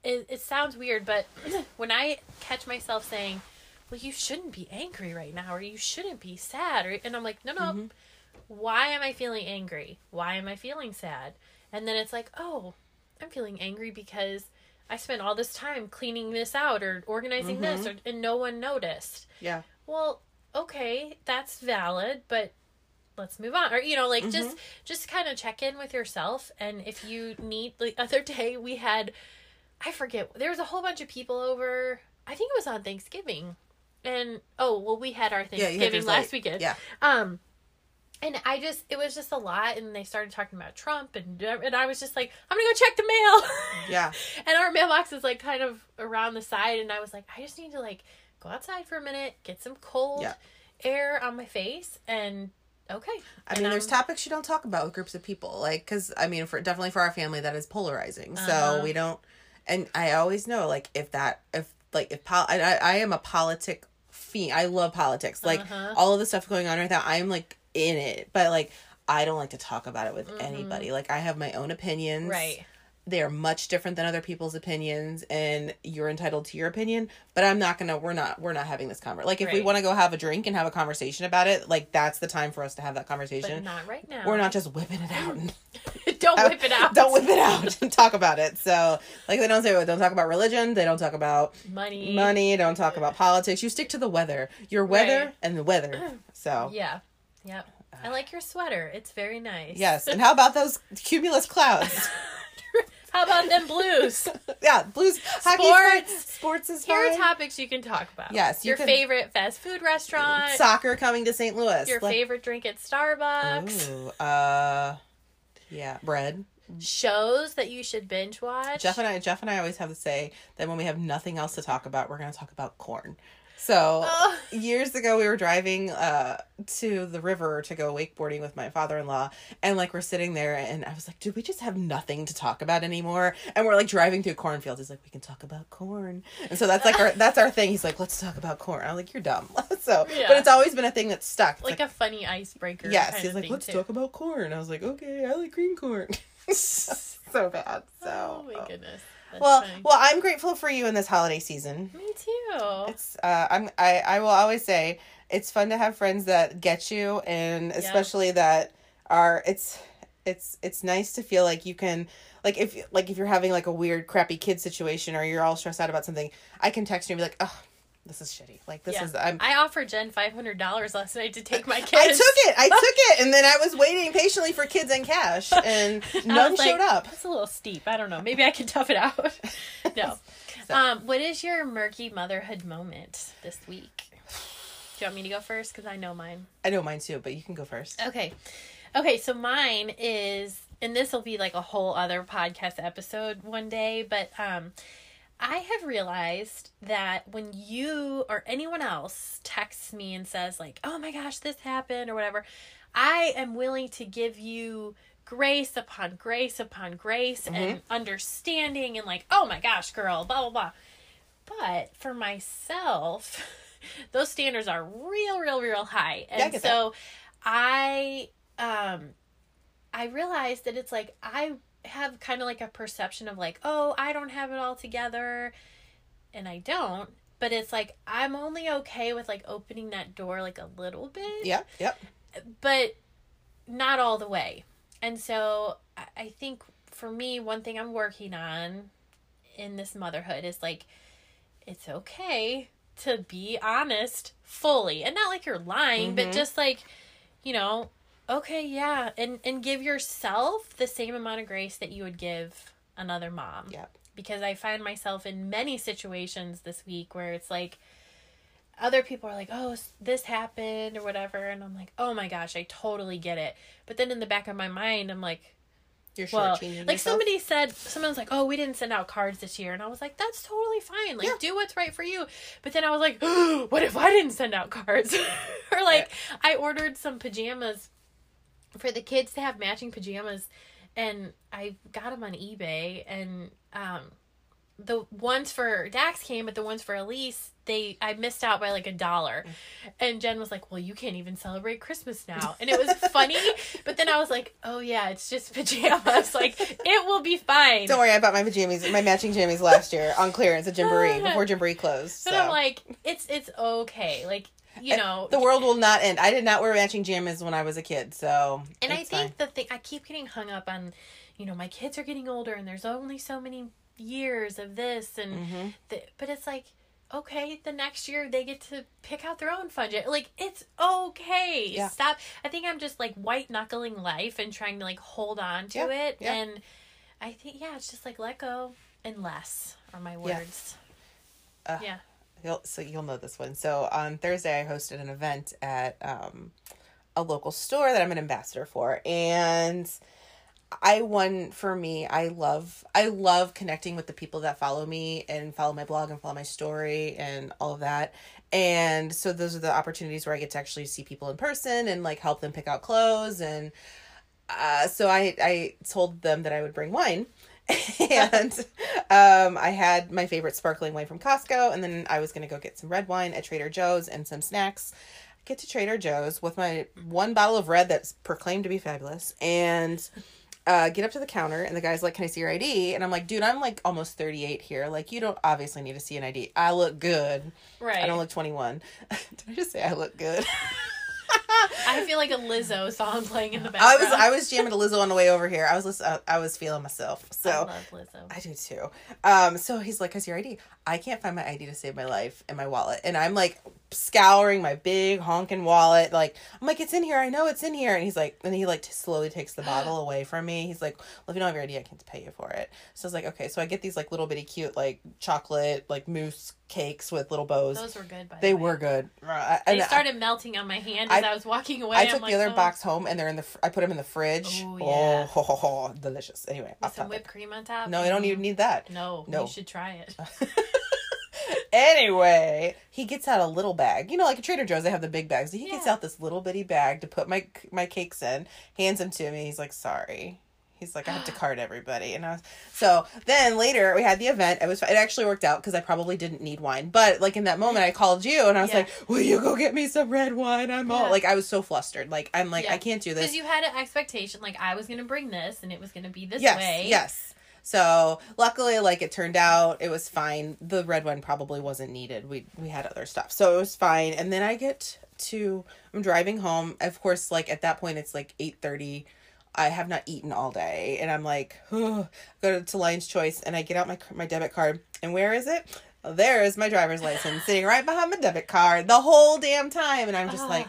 B: it, it sounds weird, but *clears throat* when I catch myself saying, "Well, you shouldn't be angry right now," or "You shouldn't be sad," or, and I'm like, "No, no, mm-hmm. why am I feeling angry? Why am I feeling sad?" And then it's like, "Oh, I'm feeling angry because I spent all this time cleaning this out or organizing this, mm-hmm. or, and no one noticed."
A: yeah.
B: Well, okay, that's valid, but let's move on or you know like just mm-hmm. just kind of check in with yourself and if you need the *laughs* other day we had i forget there was a whole bunch of people over i think it was on thanksgiving and oh well we had our
A: Yeah, had
B: thanksgiving last weekend
A: Yeah.
B: um and i just it was just a lot and they started talking about trump and and i was just like i'm gonna go check the mail *laughs*
A: Yeah.
B: and our mailbox is like kind of around the side and i was like i just need to like go outside for a minute get some cold
A: Yeah.
B: air on my face and okay
A: I
B: And
A: mean, there's
B: I'm-
A: topics you don't talk about with groups of people, like because I mean, for definitely for our family, that is polarizing. So
B: Uh-huh.
A: we don't, and I always know, like, if that, if like, if pol, I, I I am a politic fiend. I love politics. Like
B: Uh-huh.
A: all of the stuff going on right now, I'm like in it, but like I don't like to talk about it with anybody. Like I have my own opinions.
B: Mm-hmm. right
A: They are much different than other people's opinions, and you're entitled to your opinion. But I'm not gonna. We're not. We're not having this conversation. Like if we want to go have a drink and have a conversation about it, like that's the time for us to have that
B: but
A: conversation.
B: not right now
A: We're not just whipping it out. And, *laughs*
B: don't whip it out
A: don't whip it out and talk about it. So, like they don't say, don't talk about religion. They don't talk about
B: money
A: money. Don't talk about politics. You stick to the weather. Your weather
B: Right.
A: and the weather. *clears throat* So,
B: yeah yep i like your sweater it's very nice
A: yes. And how about those cumulus clouds? *laughs*
B: how about them blues *laughs*
A: yeah, blues. Hockey,
B: Sports.
A: Sports is fine.
B: here are topics you can talk about
A: Yes, you
B: your
A: can-
B: favorite fast food restaurant
A: Soccer coming to St. Louis.
B: your
A: Like-
B: favorite drink at starbucks
A: Ooh, uh, yeah, bread.
B: shows that you should binge watch
A: Jeff and I, Jeff and I always have to say that when we have nothing else to talk about, we're going to talk about corn. So
B: Ugh.
A: years ago, we were driving uh, to the river to go wakeboarding with my father in law, and like we're sitting there, and I was like, "Do we just have nothing to talk about anymore?" And we're like driving through cornfields. He's like, "We can talk about corn," and so that's like our that's our thing. He's like, "Let's talk about corn." I'm like, "You're dumb." *laughs* so,
B: Yeah.
A: but it's always been a thing that's stuck. It's
B: like a funny icebreaker
A: yes, he's like, "Let's
B: too.
A: talk about corn." I was like, "Okay, I like green corn." *laughs* so *laughs* bad. So
B: oh my
A: oh.
B: goodness That's
A: Well, well, I'm grateful for you in this holiday season.
B: me too.
A: It's uh, I'm I I will always say it's fun to have friends that get you, and especially that are it's it's it's nice to feel like you can like if like if you're having like a weird crappy kid situation or you're all stressed out about something, I can text you and be like, oh, this is shitty. Like this
B: yeah.
A: is I'm.
B: I offered Jen five hundred dollars last night to take my *laughs* kids.
A: I took it. I *laughs* took it, and then I was waiting patiently for kids and cash, *laughs* and none
B: was
A: showed up.
B: That's a little steep. I don't know. Maybe I can tough it out. no. Um, what is your murky motherhood moment this week? Do you want me to go first? Because I know mine.
A: I know mine too, but you can go first.
B: Okay. Okay, so mine is and this will be like a whole other podcast episode one day, but um I have realized that when you or anyone else texts me and says like, "Oh my gosh, this happened" or whatever, I am willing to give you grace upon grace upon grace and understanding and like, "Oh my gosh, girl, blah blah blah." But for myself, *laughs* those standards are real, real, real high. And
A: Yeah, I
B: so I um I realized that it's like I have kind of like a perception of like, oh, I don't have it all together and I don't. But it's like I'm only okay with like opening that door like a little bit
A: Yep. Yep.
B: but not all the way. And so I- I think for me, one thing I'm working on in this motherhood is like, it's okay to be honest fully and not like you're lying, but mm-hmm. just like, you know, okay, yeah, and and give yourself the same amount of grace that you would give another mom
A: Yep.
B: because I find myself in many situations this week where it's like other people are like, "Oh, this happened" or whatever, and I'm like, "Oh my gosh, I totally get it." But then in the back of my mind, I'm like,
A: You're
B: "Well, like
A: yourself.
B: somebody said, someone's like, "Oh, we didn't send out cards this year," and I was like, "That's totally fine. Like,
A: Yeah.
B: do what's right for you." But then I was like, *gasps* "What if I didn't send out cards?" *laughs* or like, I ordered some pajamas for the kids to have matching pajamas and I got them on eBay and um the ones for Dax came but the ones for Elise they I missed out by like a dollar. And Jen was like, "Well, you can't even celebrate Christmas now." And it was funny, *laughs* but then I was like, "Oh yeah, it's just pajamas. Like it will be fine."
A: Don't worry, I bought my pajamas, my matching jammies last year on clearance at Gymboree before *laughs* Gymboree closed.
B: But
A: so.
B: I'm like, it's it's okay. Like, you know,
A: the world will not end. I did not wear matching jammies when I was a kid, so
B: And I think
A: fine.
B: the thing I keep getting hung up on, you know, my kids are getting older and there's only so many years of this and
A: Mm-hmm.
B: the, but it's like okay, the next year they get to pick out their own budget. Like it's okay.
A: Yeah.
B: Stop. I think I'm just like white knuckling life and trying to like hold on to
A: Yeah,
B: it
A: yeah.
B: and I think yeah, it's just like let go and less are my words.
A: Uh,
B: yeah.
A: You'll, so you'll know this one. So on Thursday, I hosted an event at um, a local store that I'm an ambassador for, and I won for me. I love I love connecting with the people that follow me and follow my blog and follow my story and all of that. And so those are the opportunities where I get to actually see people in person and like help them pick out clothes and uh, so I I told them that I would bring wine. *laughs* and um, I had my favorite sparkling wine from Costco, and then I was gonna go get some red wine at Trader Joe's and some snacks. Get to Trader Joe's with my one bottle of red that's proclaimed to be fabulous, and uh, get up to the counter, and the guy's like, "Can I see your ID?" And I'm like, "Dude, I'm like almost 38 here. Like, you don't obviously need to see an ID. I look good.
B: Right.
A: I don't look 21. *laughs* Did I just say I look good?" *laughs* *laughs*
B: I feel like a Lizzo song playing in the background.
A: I was I was jamming to Lizzo on the way over here. I was listen, I, I was feeling myself. So
B: I love Lizzo.
A: I do too. Um, so he's like, "How's your ID?" I can't find my ID to save my life in my wallet, and I'm like scouring my big honking wallet. Like I'm like, "It's in here. I know it's in here." And he's like, and he like slowly takes the bottle *gasps* away from me. He's like, "Well, if you don't have your ID, I can't pay you for it." So I was like, "Okay." So I get these like little bitty cute like chocolate like mousse cakes with little bows.
B: Those were good. By
A: they
B: the way.
A: were good. Uh,
B: They
A: and I-
B: started melting on my hand as I,
A: I-
B: was walking away.
A: I
B: I'm
A: took
B: like,
A: the other
B: oh,
A: box home, and they're in the. Fr- I put them in the fridge.
B: Oh,
A: Oh,
B: yeah.
A: ho, ho, ho, delicious. Anyway,
B: with some
A: topic.
B: whipped cream on top.
A: No, I don't even need that.
B: No,
A: No.
B: you should try it. *laughs* *laughs*
A: Anyway, he gets out a little bag. You know, like at Trader Joe's, they have the big bags. He gets out this little bitty bag to put my my cakes in. Hands them to me. He's like, "Sorry." He's like, "I have to *gasps* card everybody." And I was so. Then later we had the event. It was it actually worked out because I probably didn't need wine. But like in that moment, I called you and I was
B: Yeah.
A: like, "Will you go get me some red wine?" I'm all like, I was so flustered. Like I'm like,
B: Yeah.
A: I can't do this.
B: Because you had an expectation, like I was going to bring this, and it was going to be this
A: yes,
B: way.
A: yes. So luckily, like it turned out, it was fine. The red one probably wasn't needed. We we had other stuff, so it was fine. And then I get to I'm driving home. Of course, like at that point, it's like eight thirty. I have not eaten all day, and I'm like, go to, to Lion's Choice, and I get out my my debit card, and where is it? There is my driver's license sitting right behind my debit card the whole damn time, and I'm just
B: Ah.
A: like.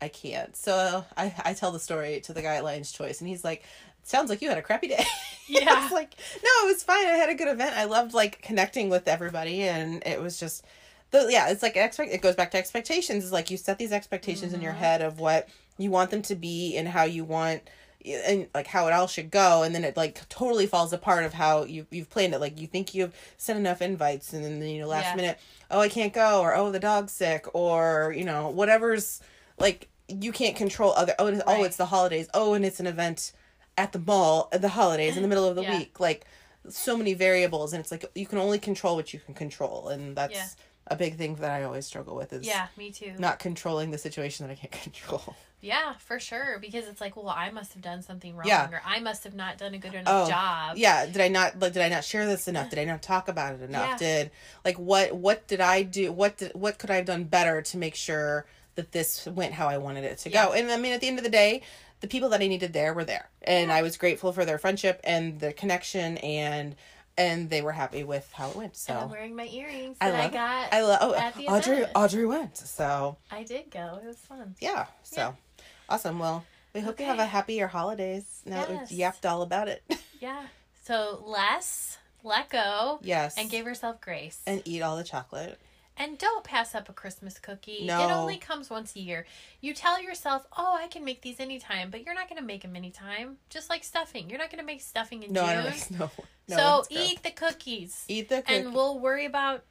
A: I can't. So I, I tell the story to the guy at Lion's Choice, and he's like, "Sounds like you had a crappy day." *laughs*
B: Yeah.
A: was like, "No, it was fine. I had a good event. I loved like connecting with everybody, and it was just the yeah. It's like expect. It goes back to expectations. It's like you set these expectations in your mm-hmm. head of what you want them to be and how you want." And like how it all should go, and then it like totally falls apart of how you you've planned it. Like you think you've sent enough invites, and then you know last
B: Yeah.
A: minute, oh I can't go, or oh the dog's sick, or you know whatever's like you can't control other oh it's, oh it's the holidays oh and it's an event at the mall at the holidays in the middle of the
B: Yeah.
A: week like so many variables and it's like you can only control what you can control and that's
B: Yeah.
A: a big thing that I always struggle with is
B: Yeah, me too.
A: not controlling the situation that I can't *laughs* control.
B: Yeah, for sure. Because it's like, well, I must have done something wrong,
A: Yeah.
B: or I must have not done a good oh, enough
A: Oh,
B: job.
A: Yeah, did I not like did I not share this enough? Did I not talk about it enough?
B: Yeah.
A: Did like what what did I do? What did, what could I have done better to make sure that this went how I wanted it to go? And I mean at the end of the day, the people that I needed there were there. And I was grateful for their friendship and the connection and and they were happy with how it went. So
B: And I'm wearing my earrings
A: I
B: that I,
A: love it.
B: got.
A: I love oh Audrey
B: event.
A: Audrey went. So
B: I did go. It was fun.
A: yeah. So
B: Yeah.
A: awesome. Well, we hope you have
B: Okay.
A: a happier holidays. Now that we've yapped all about it. *laughs*
B: Yeah. So less, let go,
A: yes.
B: and give yourself grace.
A: and eat all the chocolate.
B: And don't pass up a Christmas cookie.
A: No.
B: It only comes once a year. You tell yourself, oh, I can make these anytime, but you're not going to make them anytime. Just like stuffing. You're not going to make stuffing in
A: No,
B: June.
A: I don't like *laughs* no. no
B: so eat the cookies.
A: eat the
B: and we'll worry about.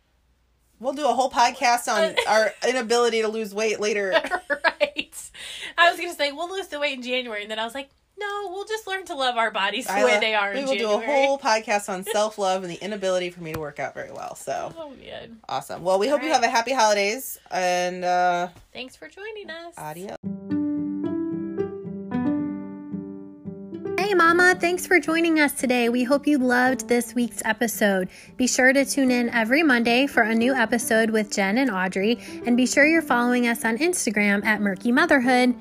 A: we'll do a whole podcast on *laughs* our inability to lose weight later. *laughs*
B: right. I was going to say, we'll lose the weight in January. And then I was like, no, we'll just learn to love our bodies the
A: I
B: way
A: love-
B: they are
A: we
B: in
A: will
B: January.
A: do a whole *laughs* podcast on self love and the inability for me to work out very well. So
B: Oh, man.
A: awesome. Well, we hope you have a happy holidays and uh
B: Thanks for joining us.
A: adios.
C: Hey, Mama, thanks for joining us today. We hope you loved this week's episode. Be sure to tune in every Monday for a new episode with Jen and Audrey, and be sure you're following us on Instagram at Murky Motherhood.